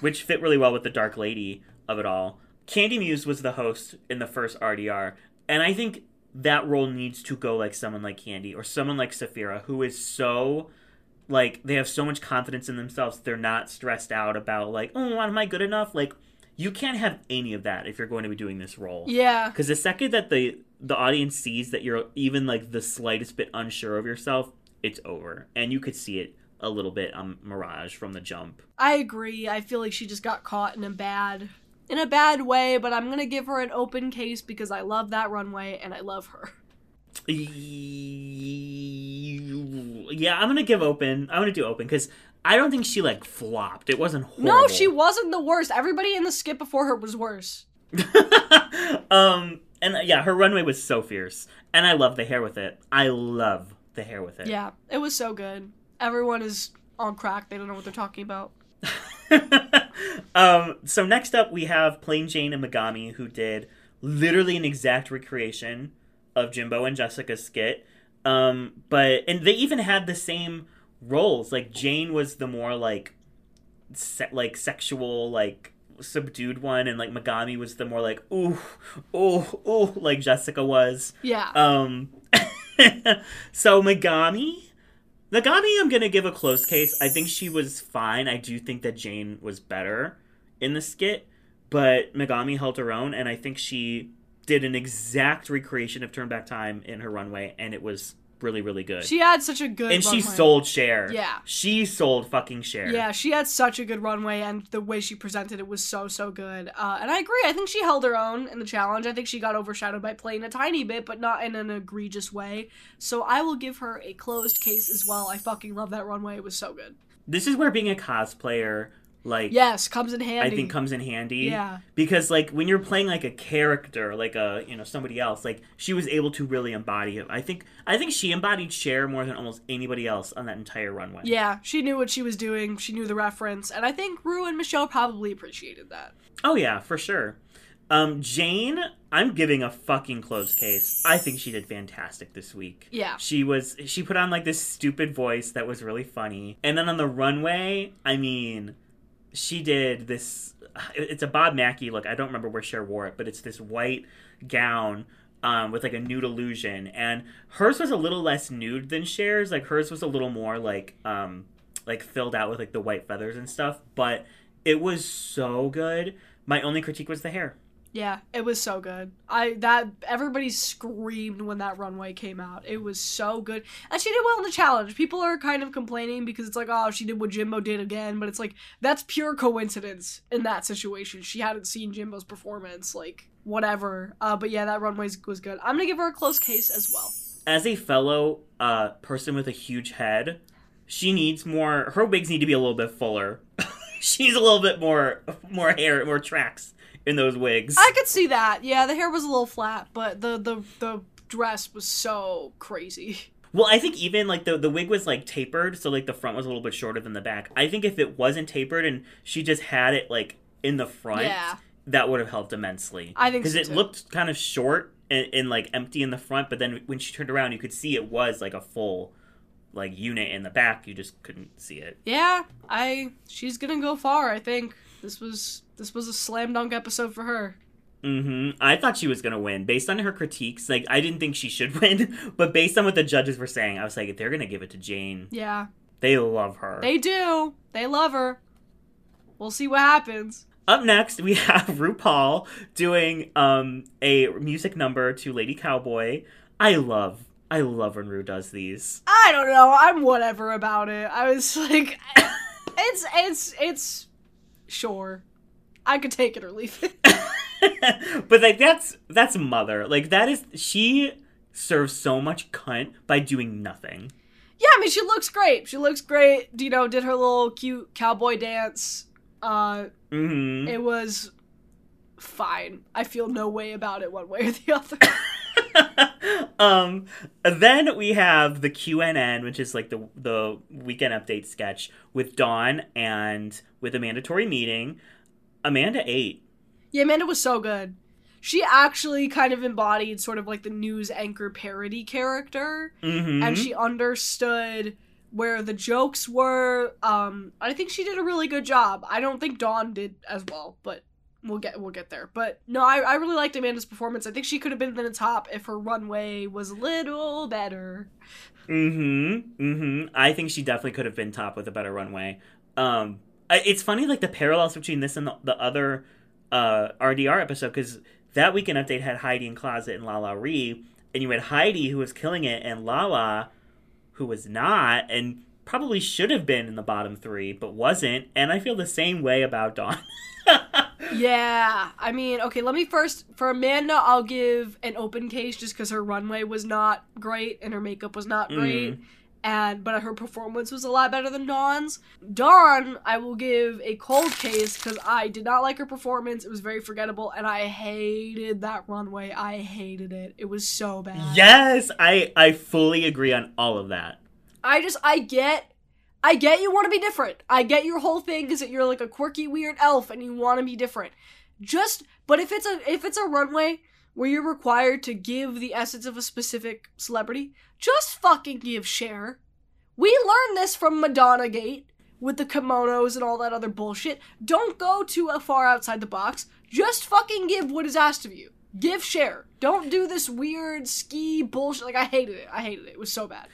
which fit really well with the Dark Lady of it all. Kandy Muse was the host in the first RDR, and I think that role needs to go like someone like Kandy or someone like Sapphira, who is so like they have so much confidence in themselves. They're not stressed out about like, oh, am I good enough? Like, you can't have any of that if you're going to be doing this role. Yeah. Because the second that the the audience sees that you're even like the slightest bit unsure of yourself, it's over, and you could see it a little bit on Mirage from the jump. I agree. I feel like she just got caught in a bad in a bad way, but I'm going to give her an open case because I love that runway and I love her. Yeah, I'm gonna give open. I'm gonna do open because I don't think she like flopped. It wasn't horrible. No, she wasn't the worst. Everybody in the skip before her was worse. um, and uh, yeah, her runway was so fierce, and I love the hair with it. I love the hair with it. Yeah, it was so good. Everyone is on crack. They don't know what they're talking about. um, so next up we have Plane Jane and Megami who did literally an exact recreation of Jimbo and Jessica's skit. Um, but and they even had the same roles. Like Jane was the more like se- like sexual like subdued one and like Megami was the more like ooh ooh ooh like Jessica was. Yeah. Um so Megami Megami I'm gonna give a close case. I think she was fine. I do think that Jane was better in the skit, but Megami held her own and I think she did an exact recreation of Turn Back Time in her runway and it was really, really good. she had such a good and she sold Cher. Yeah. She sold fucking Cher. Yeah, she had such a good runway, and the way she presented it was so so good. Uh, and I agree. I think she held her own in the challenge. I think she got overshadowed by playing a tiny bit, but not in an egregious way. So I will give her a closed case as well. I fucking love that runway. It was so good. This is where being a cosplayer like Yes, comes in handy. I think comes in handy. Yeah. Because like when you're playing like a character, like a you know somebody else, like she was able to really embody it. I think I think she embodied Cher more than almost anybody else on that entire runway. Yeah, she knew what she was doing. She knew the reference, and I think Rue and Michelle probably appreciated that. Oh yeah, for sure. Um, Jane, I'm giving a fucking closed case. I think she did fantastic this week. Yeah. She was she put on like this stupid voice that was really funny. And then on the runway, I mean, she did this it's a Bob Mackie look. I don't remember where Cher wore it, but it's this white gown um, with like a nude illusion, and hers was a little less nude than Cher's. Like hers was a little more like um, like filled out with like the white feathers and stuff. But it was so good. My only critique was the hair. Yeah, it was so good. I that everybody screamed when that runway came out. It was so good. And she did well in the challenge. People are kind of complaining because it's like, oh, she did what Jimbo did again, but it's like that's pure coincidence in that situation. She hadn't seen Jimbo's performance, like whatever. Uh, but yeah, that runway was good. I'm gonna give her a close case as well. As a fellow uh, person with a huge head, she needs more. Her wigs need to be a little bit fuller. she's a little bit more more hair, more tracks in those wigs. I could see that. Yeah, the hair was a little flat, but the the the dress was so crazy. Well, I think even like the the wig was like tapered, so like the front was a little bit shorter than the back. I think if it wasn't tapered and she just had it like in the front, Yeah. that would have helped immensely. I think because so, it too. looked kind of short and, and like empty in the front, but then when she turned around, you could see it was like a full like unit in the back. You just couldn't see it. Yeah, I she's gonna go far. I think this was this was a slam dunk episode for her. Mm-hmm. I thought she was gonna win based on her critiques. Like I didn't think she should win, but based on what the judges were saying, I was like, they're gonna give it to Jane. Yeah, They love her. they do. They love her. We'll see what happens. Up next, we have RuPaul doing um, a music number to Lady Cowboy. I love, I love when Ru does these. I don't know. I'm whatever about it. I was like, it's it's it's sure. I could take it or leave it. but like that's that's mother. Like that is she serves so much cunt by doing nothing. Yeah, I mean she looks great. She looks great. You know, did her little cute cowboy dance. Uh, hmm it was fine. I feel no way about it one way or the other. um then we have the QNN which is like the the weekend update sketch with Dawn and with Amanda Tori Meating. Amanda ate. yeah, Amanda was so good. She actually kind of embodied sort of like the news anchor parody character. hmm and she understood where the jokes were. Um, I think she did a really good job. I don't think Dawn did as well, but we'll get we'll get there. But no, I, I really liked Amanda's performance. I think she could have been in the top if her runway was a little better. Mm-hmm. Mm-hmm. I think she definitely could have been top with a better runway. Um, it's funny like the parallels between this and the, the other uh RDR episode because that weekend update had Heidi N Closet and LaLa Ri, and you had Heidi who was killing it and LaLa who was not and probably should have been in the bottom three but wasn't. And I feel the same way about Dawn. Yeah, I mean, okay. Let me first for Amanda, I'll give an open case just because her runway was not great and her makeup was not great, and but her performance was a lot better than Dawn's. Dawn, I will give a cold case because I did not like her performance. It was very forgettable, and I hated that runway. I hated it. It was so bad. yes, I I fully agree on all of that. I just I get I get you want to be different. I get your whole thing is that you're like a quirky weird elf and you want to be different. Just but if it's a if it's a runway where you're required to give the essence of a specific celebrity, just fucking give Cher. We learned this from Madonna Gate with the kimonos and all that other bullshit. Don't go too far outside the box. Just fucking give what is asked of you. Give Cher. Don't do this weird ski bullshit. Like I hated it. I hated it. It was so bad.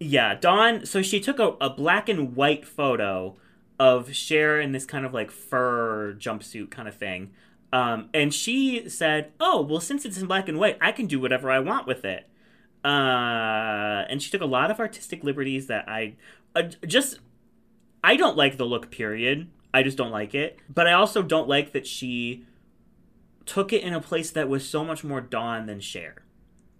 Yeah, Dawn. So she took a, a black and white photo of Cher in this kind of like fur jumpsuit kind of thing. Um, and she said, Oh, well, since it's in black and white, I can do whatever I want with it. Uh, and she took a lot of artistic liberties that I uh, just. I don't like the look, period. I just don't like it. But I also don't like that she took it in a place that was so much more Dawn than Cher.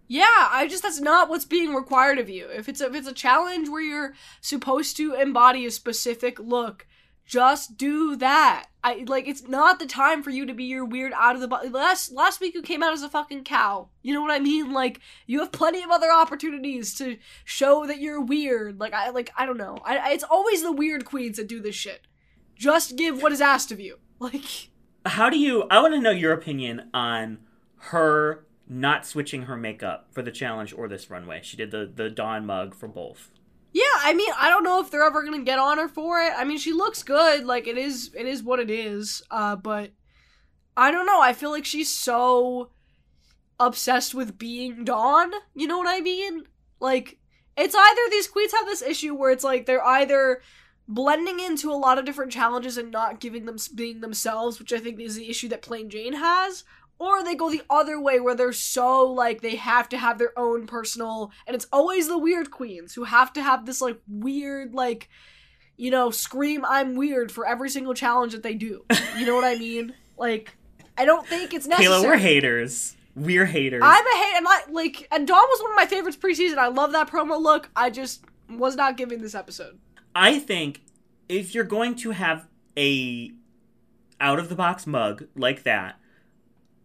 Yeah, I just that's not what's being required of you. If it's a, if it's a challenge where you're supposed to embody a specific look, just do that. I like it's not the time for you to be your weird out of the box. Last last week you came out as a fucking cow. You know what I mean? Like you have plenty of other opportunities to show that you're weird. Like I like I don't know. I, it's always the weird queens that do this shit. Just give what is asked of you. Like how do you i want to know your opinion on her not switching her makeup for the challenge or this runway she did the the dawn mug for both Yeah, I mean, I don't know if they're ever gonna get on her for it. I mean, she looks good. Like it is, it is what it is. Uh, but I don't know. I feel like she's so obsessed with being Dawn. You know what I mean? Like it's either these queens have this issue where it's like they're either blending into a lot of different challenges and not giving them being themselves, which I think is the issue that Plane Jane has, or they go the other way where they're so like they have to have their own personal and it's always the weird queens who have to have this like weird like you know scream I'm weird for every single challenge that they do. You know what I mean? Like I don't think it's necessary. Kayla, we're haters we're haters I'm a hate and I like and Dawn was one of my favorites preseason. I love that promo look. I just was not giving this episode. i think if you're going to have a out of the box mug like that,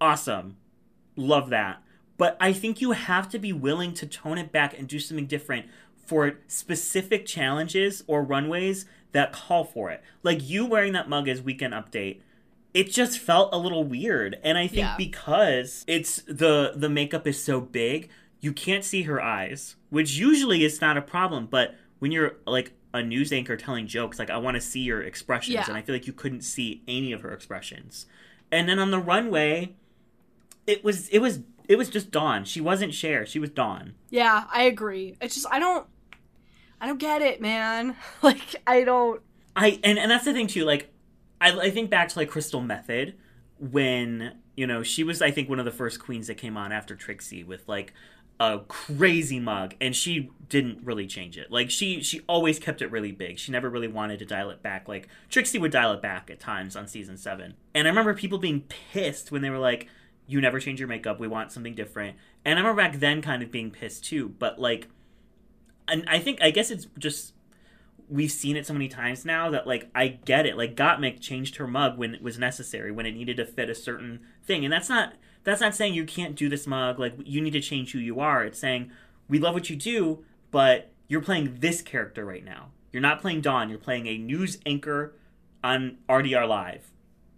awesome. Love that. But I think you have to be willing to tone it back and do something different for specific challenges or runways that call for it. Like you wearing that mug as weekend update, it just felt a little weird. And I think Yeah. because it's the the makeup is so big, you can't see her eyes, which usually is not a problem, but when you're like a news anchor telling jokes, like I want to see your expressions Yeah. and I feel like you couldn't see any of her expressions. And then on the runway, it was it was it was just Dawn. She wasn't Cher. She was Dawn. Yeah, I agree. It's just I don't I don't get it, man. Like I don't I and, and that's the thing too. Like, I, I think back to like Crystal Methyd when you know she was I think one of the first queens that came on after Trixie with like a crazy mug, and she didn't really change it. Like she she always kept it really big. She never really wanted to dial it back. Like Trixie would dial it back at times on season seven, and I remember people being pissed when they were like. You never change your makeup. We want something different. And I remember back then kind of being pissed too. But like, and I think I guess it's just we've seen it so many times now that like I get it. Like Gottmik changed her mug when it was necessary, when it needed to fit a certain thing, and that's not that's not saying you can't do this mug. Like you need to change who you are. It's saying we love what you do, but you're playing this character right now. You're not playing Dawn. You're playing a news anchor on RDR Live.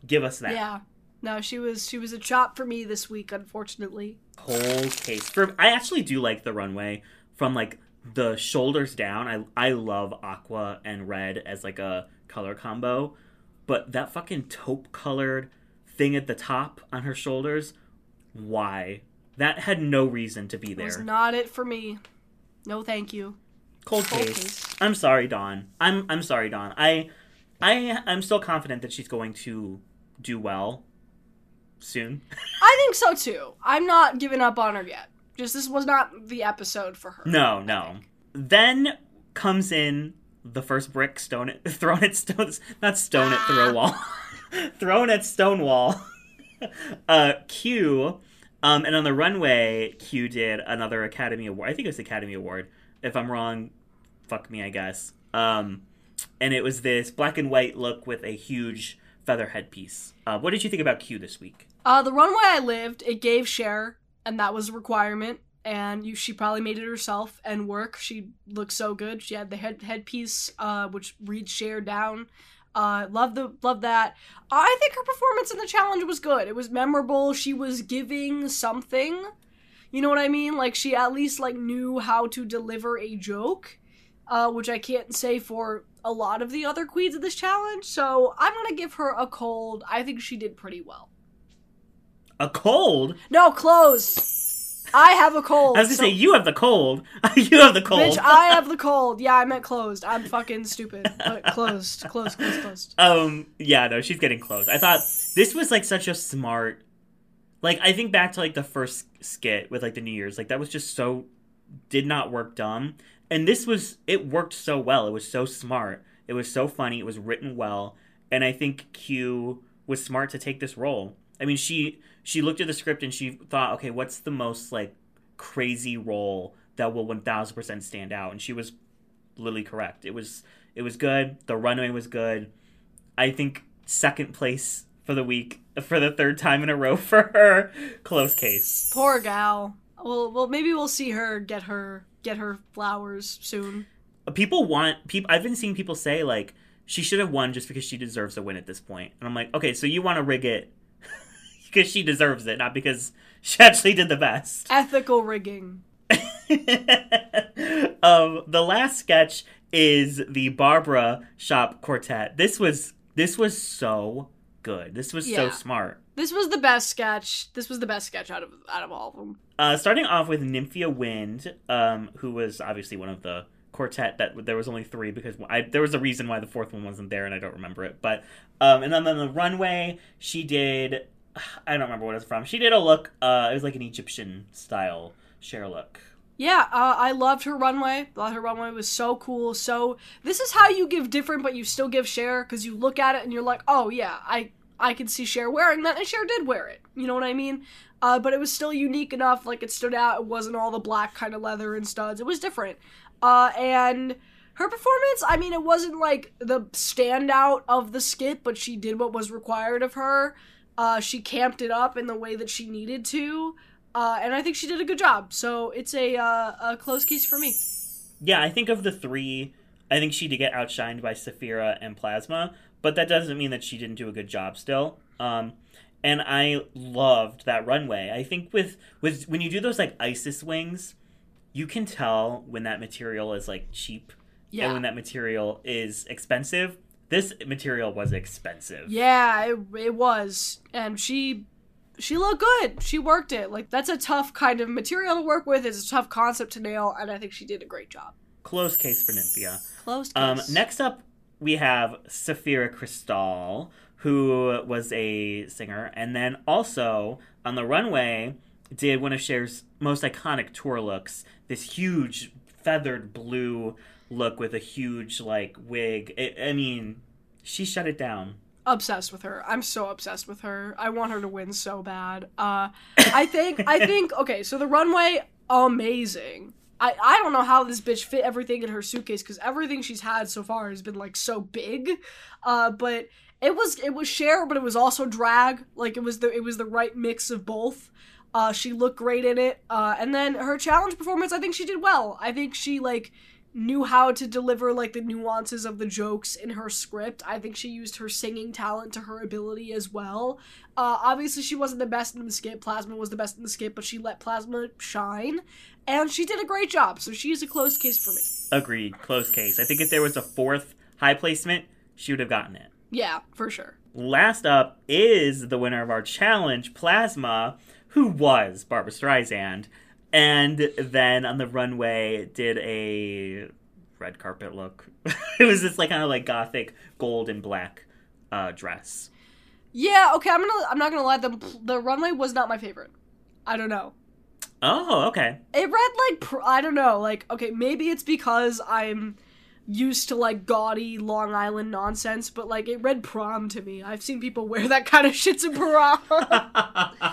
Give us that. Yeah. No, she was she was a chop for me this week, unfortunately. whole case. For I actually do like the runway from like the shoulders down. I I love aqua and red as like a color combo, but that fucking taupe colored thing at the top on her shoulders, why? That had no reason to be It was there. not it for me. No, thank you. Cold Cold case. case. I'm sorry, Dawn. I'm I'm sorry, Dawn. I I I'm still confident that she's going to do well soon. I think so too. I'm not giving up on her yet. Just this was not the episode for her. No, no. Then comes in the first brick stone it, thrown at stones not stone at throw wall. thrown at Stonewall. uh Q um and on the runway Q did another Academy Award. I think it was Academy Award. If I'm wrong, fuck me, I guess. Um and it was this black and white look with a huge feather headpiece. Uh, what did you think about Q this week? Uh, the runway I lived, it gave Cher, and that was a requirement. And you, she probably made it herself and work. She looked so good. She had the head headpiece, uh, which reads Cher down. Uh, love the love that. I think her performance in the challenge was good. It was memorable. She was giving something. You know what I mean? Like she at least like knew how to deliver a joke, uh, which I can't say for a lot of the other queens of this challenge. So I'm gonna give her a cold. I think she did pretty well. A cold? No, closed. I have a cold. I was gonna so- say you have the cold. you have the cold. Bitch, I have the cold. Yeah, I meant closed. I'm fucking stupid. But closed. Closed, closed, closed. Um, yeah, no, she's getting closed. I thought this was like such a smart, like I think back to like the first skit with like the New Year's, like that was just so did not work dumb, and this was it worked so well. It was so smart. It was so funny. It was written well, and I think Q was smart to take this role. I mean, she she looked at the script and she thought, okay, what's the most like crazy role that will one thousand percent stand out, and she was literally correct. It was it was good. The runway was good. I think second place for the week for the third time in a row for her. Close case. Poor gal. Well, well, maybe we'll see her get her get her flowers soon. People want people. I've been seeing people say like she should have won just because she deserves a win at this point. point, and I'm like, okay, so you want to rig it because she deserves it, not because she actually did the best. Ethical rigging. um, the last sketch is the Barbara Shop Quartet. This was this was so good. This was so smart. This was the best sketch. This was the best sketch out of out of all of them. Uh, starting off with Nymphia Wind, um, who was obviously one of the quartet that there was only three because I, there was a reason why the fourth one wasn't there and I don't remember it. But um, and then on the runway she did I don't remember what it's from. She did a look. Uh, it was like an Egyptian style Cher look. Yeah, uh, I loved her runway. Thought her runway was so cool. So this is how you give different, but you still give Cher because you look at it and you're like, oh yeah, I I could see Cher wearing that, and Cher did wear it. You know what I mean? Uh, but it was still unique enough. Like it stood out. It wasn't all the black kind of leather and studs. It was different. Uh, and her performance, I mean, it wasn't like the standout of the skit, but she did what was required of her. Uh, she camped it up in the way that she needed to, uh, and I think she did a good job. So it's a uh, a close case for me. Yeah, I think of the three, I think she did get outshined by Sapphira and Plasma, but that doesn't mean that she didn't do a good job still. Um, and I loved that runway. I think with with when you do those like ISIS wings, you can tell when that material is like cheap Yeah. and when that material is expensive. This material was expensive. Yeah, it, it was, and she she looked good. She worked it. Like that's a tough kind of material to work with. It's a tough concept to nail, and I think she did a great job. Close case for Nymphia. Close. Um, case. next up, we have Sapphira Cristál, who was a singer, and then also on the runway did one of Cher's most iconic tour looks. This huge feathered blue look with a huge like wig. It, I mean, she shut it down. Obsessed with her. I'm so obsessed with her. I want her to win so bad. Uh, I think I think okay. So the runway, amazing. I I don't know how this bitch fit everything in her suitcase because everything she's had so far has been like so big. Uh, but it was it was Cher, but it was also drag. Like it was the it was the right mix of both. Uh, she looked great in it. Uh, and then her challenge performance, I think she did well. I think she like knew how to deliver like the nuances of the jokes in her script. I think she used her singing talent to her ability as well. Uh, obviously, she wasn't the best in the skit. Plasma was the best in the skit, but she let Plasma shine, and she did a great job. So she is a closed case for me. Agreed. Close case. I think if there was a fourth high placement, she would have gotten it. Yeah, for sure. Last up is the winner of our challenge, Plasma, who was Barbra Streisand, and then on the runway did a red carpet look. it was this like kind of like gothic gold and black uh, dress. Yeah, okay. I'm gonna. I'm not gonna lie. The the runway was not my favorite. I don't know. Oh, okay. It read like pr- I don't know. Like okay, maybe it's because I'm used to like gaudy Long Island nonsense, but like it read prom to me. I've seen people wear that kind of shit to prom.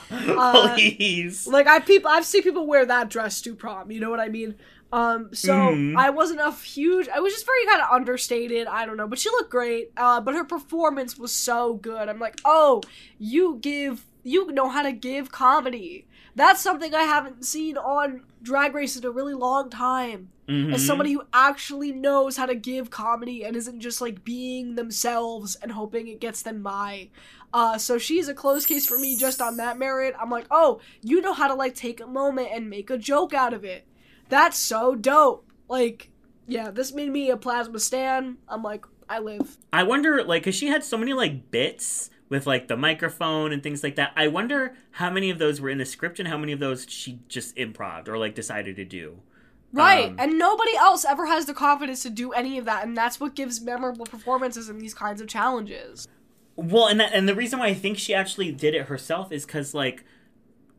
Please. like I've people I've seen people wear that dress to prom. You know what I mean? Um, so Mhm. I wasn't a huge. I was just very kind of understated. I don't know, but she looked great. Uh, but her performance was so good. I'm like, oh, you give, you know how to give comedy. That's something I haven't seen on Drag Race in a really long time. Mhm. As somebody who actually knows how to give comedy and isn't just like being themselves and hoping it gets them by. Uh, so she's a close case for me just on that merit. I'm like, oh, you know how to like take a moment and make a joke out of it. That's so dope. Like, yeah, this made me a plasma stan. I'm like, I live. I wonder, like, because she had so many, like, bits with, like, the microphone and things like that. I wonder how many of those were in the script and how many of those she just improv or, like, decided to do. Right. Um, and nobody else ever has the confidence to do any of that, and that's what gives memorable performances in these kinds of challenges. Well, and that, and the reason why I think she actually did it herself is because, like,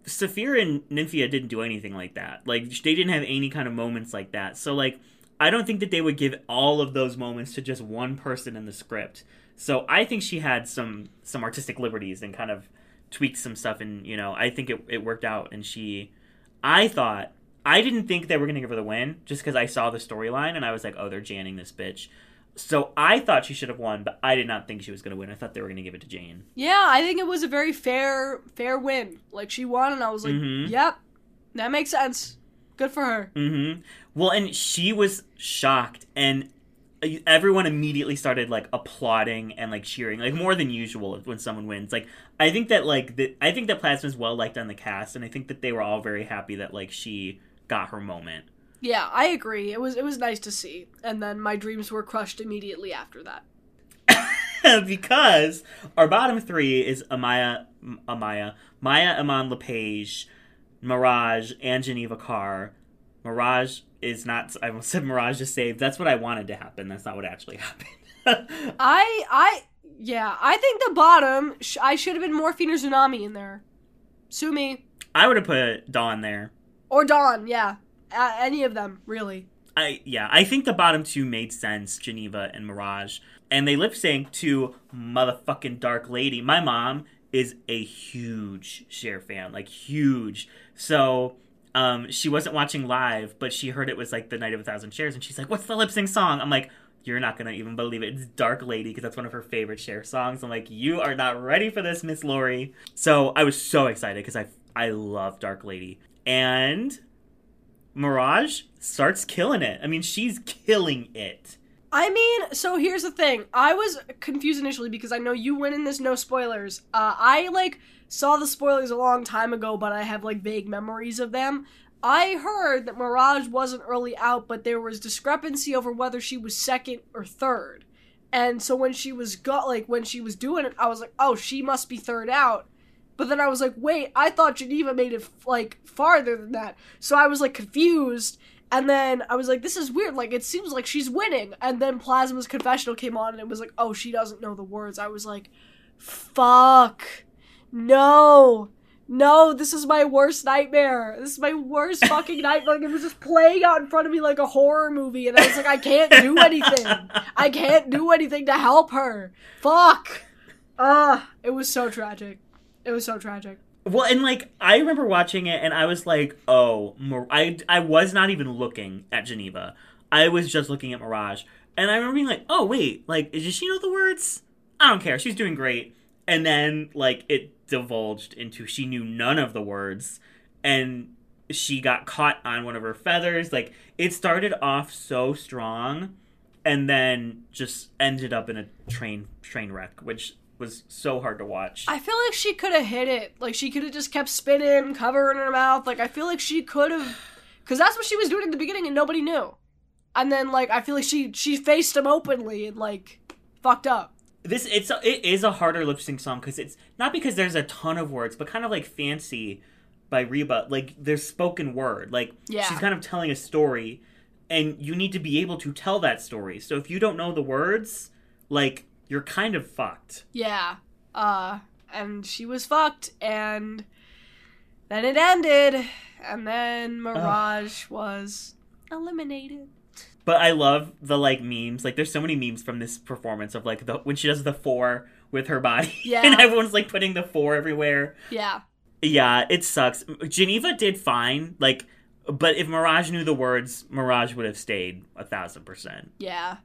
Sapphira and Nymphia didn't do anything like that. Like, they didn't have any kind of moments like that. So, like, I don't think that they would give all of those moments to just one person in the script. So I think she had some some artistic liberties and kind of tweaked some stuff, and you know, I think it it worked out. And she, I thought I didn't think they were gonna give her the win just because I saw the storyline and I was like, oh, they're janning this bitch. So I thought she should have won, but I did not think she was gonna win. I thought they were gonna give it to Jane. Yeah, I think it was a very fair fair win. Like she won and I was like, Mhm. "Yep. That makes sense. Good for her." Mm-hmm. Well, and she was shocked, and everyone immediately started like applauding and like cheering, like more than usual when someone wins. Like I think that like the, I think that Plasma's well liked on the cast, and I think that they were all very happy that like she got her moment. Yeah, I agree. It was it was nice to see. And then my dreams were crushed immediately after that. because our bottom three is Amaya, Amaya, Mhi'ya Iman Le'Paige, Mirage, and Geneva Karr. Mirage is not. I almost said Mirage is saved. That's what I wanted to happen. That's not what actually happened. I I yeah, I think the bottom sh- I should have been Morphine or Xunami in there. Sue me I would have put Dawn there. or Dawn, yeah. Uh, any of them, really. I yeah, I think the bottom two made sense, Geneva and Mirage, and they lip sync to motherfucking Dark Lady. My mom is a huge Cher fan, like huge. So um, she wasn't watching live, but she heard it was like the Night of a Thousand Chers, and she's like, "What's the lip sync song?" I'm like, "You're not gonna even believe it. It's Dark Lady because that's one of her favorite Cher songs." I'm like, "You are not ready for this, Miss Lori." So I was so excited because I I love Dark Lady, and Mirage starts killing it. I mean, she's killing it. I mean, so here's the thing. I was confused initially because I know you went in this no spoilers. Uh, I like saw the spoilers a long time ago, but I have like vague memories of them. I heard that Mirage wasn't early out, but there was discrepancy over whether she was second or third. And so when she was got like when she was doing it, I was like, "Oh, she must be third out." But then I was like, "Wait, I thought Geneva made it like farther than that." So I was like confused. And then I was like, this is weird. Like, it seems like she's winning. And then Plasma's confessional came on, and it was like, oh, she doesn't know the words. I was like, fuck. No. No, this is my worst nightmare. This is my worst fucking nightmare. Like, it was just playing out in front of me like a horror movie. And I was like, I can't do anything. I can't do anything to help her. Fuck. Ah, it was so tragic. It was so tragic. Well, and like I remember watching it, and I was like, "Oh, Mir- I I was not even looking at Geneva. I was just looking at Mirage." And I remember being like, "Oh, wait, like does she know the words? I don't care. She's doing great." And then like it divulged into she knew none of the words, and she got caught on one of her feathers. Like it started off so strong, and then just ended up in a train train wreck, which was so hard to watch. I feel like she could have hit it. Like she could have just kept spinning, covering her mouth. Like I feel like she could have, because that's what she was doing in the beginning, and nobody knew. And then like I feel like she she faced him openly and like fucked up. This it's a, it is a harder lip sync song because it's not because there's a ton of words, but kind of like Fancy by Reba. Like there's spoken word. Like Yeah. she's kind of telling a story, and you need to be able to tell that story. So if you don't know the words, like you're kind of fucked. Yeah. Uh, and she was fucked, and then it ended, and then Mirage was eliminated. But I love the like memes. Like there's so many memes from this performance of like the when she does the four with her body, Yeah. and everyone's like putting the four everywhere. Yeah. Yeah, it sucks. Geneva did fine, like, but if Mirage knew the words, Mirage would have stayed a thousand percent. Yeah.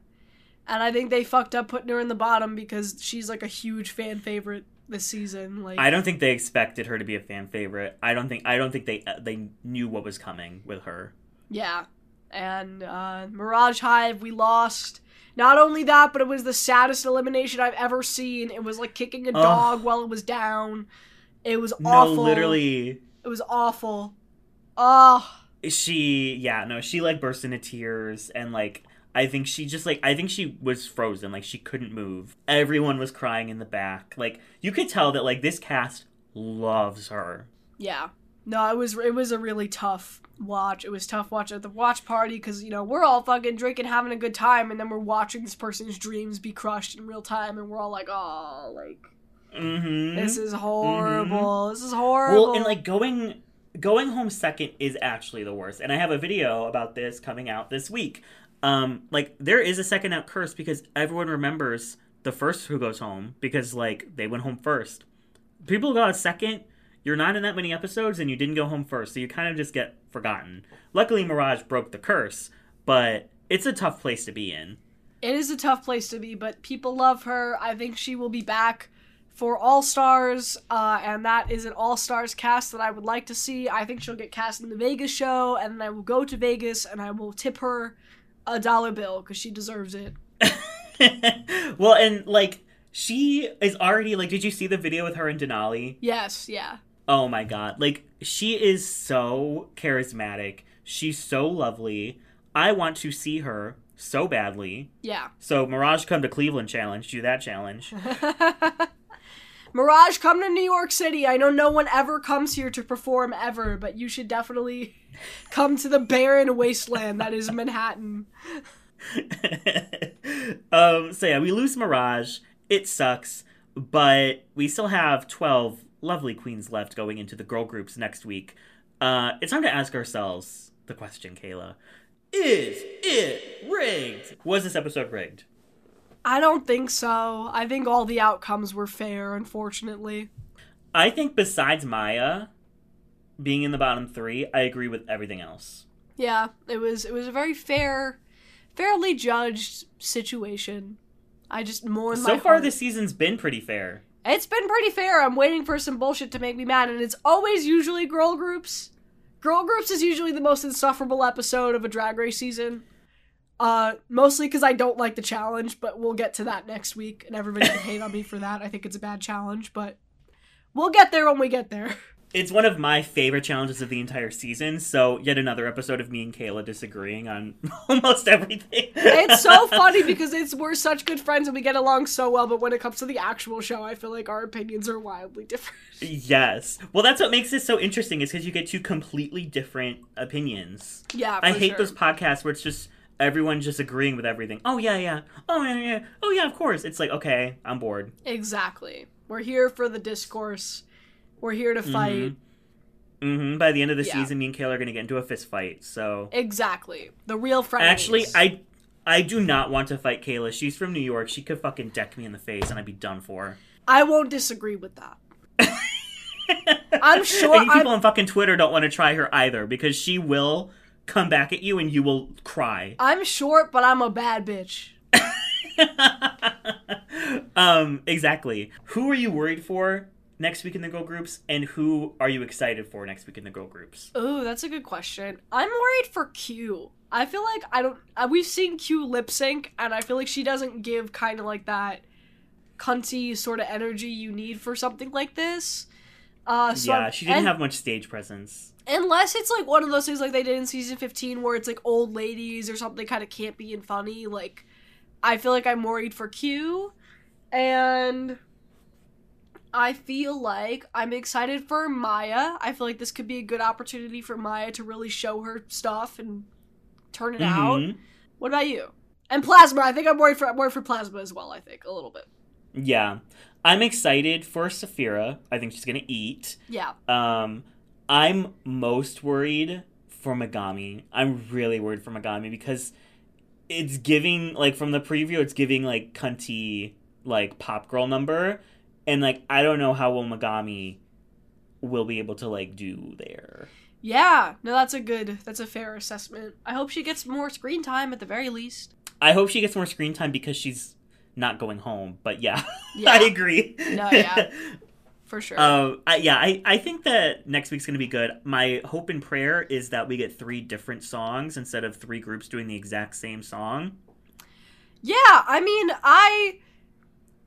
And I think they fucked up putting her in the bottom because she's like a huge fan favorite this season. Like I don't think they expected her to be a fan favorite. I don't think I don't think they uh, they knew what was coming with her. Yeah. And uh, Mirage Hive, we lost. Not only that, but it was the saddest elimination I've ever seen. It was like kicking a Ugh. dog while it was down. It was No, awful. literally, It was awful. Oh, she yeah no she like burst into tears and like I think she just like I think she was frozen like she couldn't move. Everyone was crying in the back. Like you could tell that like this cast loves her. yeah. No, it was it was a really tough watch. It was tough watch at the watch party because you know we're all fucking drinking, having a good time, and then we're watching this person's dreams be crushed in real time, and we're all like, oh, like Mm-hmm. this is horrible. This is horrible. Well, and like going going home second is actually the worst. And I have a video about this coming out this week. Um, like there is a second out curse because everyone remembers the first who goes home because like they went home first. People who got a second, you're not in that many episodes and you didn't go home first, so you kind of just get forgotten. Luckily, Mirage broke the curse, but it's a tough place to be in. It is a tough place to be, but people love her. I think she will be back for All Stars, uh, and that is an All Stars cast that I would like to see. I think she'll get cast in the Vegas show, and then I will go to Vegas and I will tip her a dollar bill because she deserves it. well, and like she is already like, did you see the video with her and Denali? Yes, yeah. Oh my god. Like she is so charismatic. She's so lovely. I want to see her so badly. Yeah. So Mirage come to Cleveland challenge, do that challenge. Mirage, come to New York City. I know no one ever comes here to perform ever, but you should definitely come to the barren wasteland that is Manhattan. um so yeah, we lose Mirage. It sucks, but we still have 12 lovely queens left going into the girl groups next week. Uh it's time to ask ourselves the question, Kayla. Is it rigged? Was this episode rigged? I don't think so. I think all the outcomes were fair, unfortunately. I think besides Maya, being in the bottom three, I agree with everything else. Yeah, it was it was a very fair, fairly judged situation. I just mourn So far, heart. this season's been pretty fair. It's been pretty fair. I'm waiting for some bullshit to make me mad, and it's always usually girl groups. Girl groups is usually the most insufferable episode of a drag race season. Uh, mostly because I don't like the challenge, but we'll get to that next week, and everybody can hate on me for that. I think it's a bad challenge, but we'll get there when we get there. It's one of my favorite challenges of the entire season. So yet another episode of me and Kayla disagreeing on almost everything. It's so funny because it's we're such good friends and we get along so well, but when it comes to the actual show, I feel like our opinions are wildly different. yes. Well, that's what makes this so interesting is because you get two completely different opinions. Yeah, I hate sure. those podcasts where it's just everyone just agreeing with everything. Oh yeah, yeah. Oh yeah, yeah. Oh yeah, of course. It's like okay, I'm bored. Exactly. We're here for the discourse. We're here to fight. hmm By the end of the Yeah. season, me and Kayla are gonna get into a fist fight. So Exactly. The real friends. actually, I I do not want to fight Kayla. She's from New York. She could fucking deck me in the face, and I'd be done for. I won't disagree with that. I'm sure and people I'm, on fucking Twitter don't want to try her either because she will come back at you and you will cry. I'm short, but I'm a bad bitch. um, exactly. Who are you worried for next week in the girl groups, and who are you excited for next week in the girl groups? oh that's a good question. I'm worried for Q. I feel like I don't. Uh, we've seen Q lip sync, and I feel like she doesn't give kind of like that cunty sort of energy you need for something like this. Uh, so yeah, I'm- she didn't and- have much stage presence. Unless it's like one of those things like they did in season 15 where it's like old ladies or something kind of campy and funny. Like, I feel like I'm worried for Q. And I feel like I'm excited for Mhi'ya. I feel like this could be a good opportunity for Mhi'ya to really show her stuff and turn it out. Mhm. What about you? And Plasma. I think I'm worried for I'm worried for Plasma as well, I think, a little bit. Yeah, I'm excited for Sapphira. I think she's gonna eat. Yeah. Um, I'm most worried for Megami. I'm really worried for Megami because it's giving like from the preview, it's giving like cunty like pop girl number, and like I don't know how well Megami will be able to like do there. Yeah. No, that's a good that's a fair assessment. I hope she gets more screen time at the very least. I hope she gets more screen time because she's not going home. But yeah, Yeah. I agree. No, yeah. For sure. Um, I, yeah, I, I think that next week's going to be good. My hope and prayer is that we get three different songs instead of three groups doing the exact same song. Yeah, I mean, I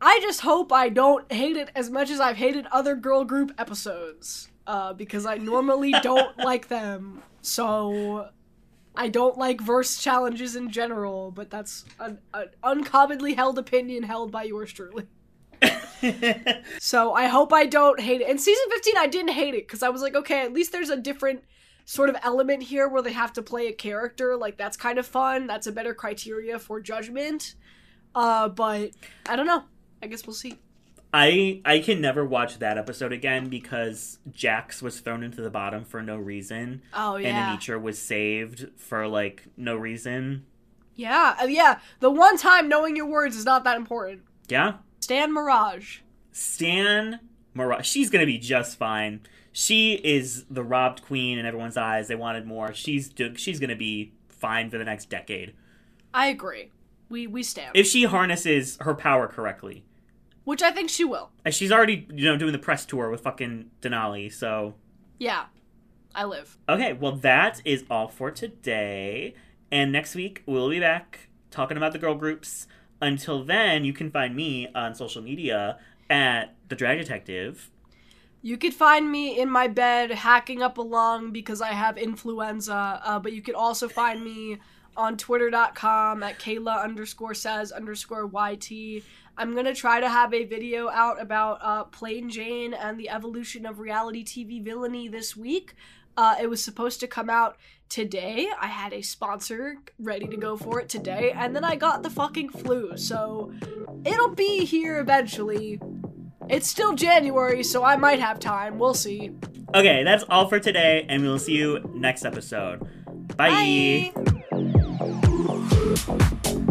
I just hope I don't hate it as much as I've hated other girl group episodes. Uh, because I normally don't like them. So I don't like verse challenges in general, but that's an, an uncommonly held opinion held by yours truly. So I hope I don't hate it. In season 15, I didn't hate it because I was like, okay, at least there's a different sort of element here where they have to play a character. Like, that's kind of fun. That's a better criteria for judgment. Uh, but I don't know. I guess we'll see. I I can never watch that episode again because Jax was thrown into the bottom for no reason, Oh, yeah. and. Anetra was saved for like no reason. yeah, uh, yeah. The one time knowing your words is not that important. Yeah, Stan Mirage. Stan Mirage, she's gonna be just fine. She is the robbed queen in everyone's eyes. They wanted more. She's she's gonna be fine for the next decade I agree. We we stand. if she harnesses her power correctly. Which I think she will. And she's already, you know, doing the press tour with fucking Denali, so. Yeah. I live. Okay, well, that is all for today. And next week, we'll be back talking about the girl groups. Until then, you can find me on social media at The Drag Detective. You could find me in my bed hacking up a lung because I have influenza, uh, but you could also find me on twitter.com at Kayla underscore says underscore YT. I'm gonna try to have a video out about uh, Plane Jane and the evolution of reality TV villainy this week. Uh, it was supposed to come out today. I had a sponsor ready to go for it today, and then I got the fucking flu, so it'll be here eventually. It's still January, so I might have time. We'll see. Okay, that's all for today, and we'll see you next episode. Bye. Bye. Thank you.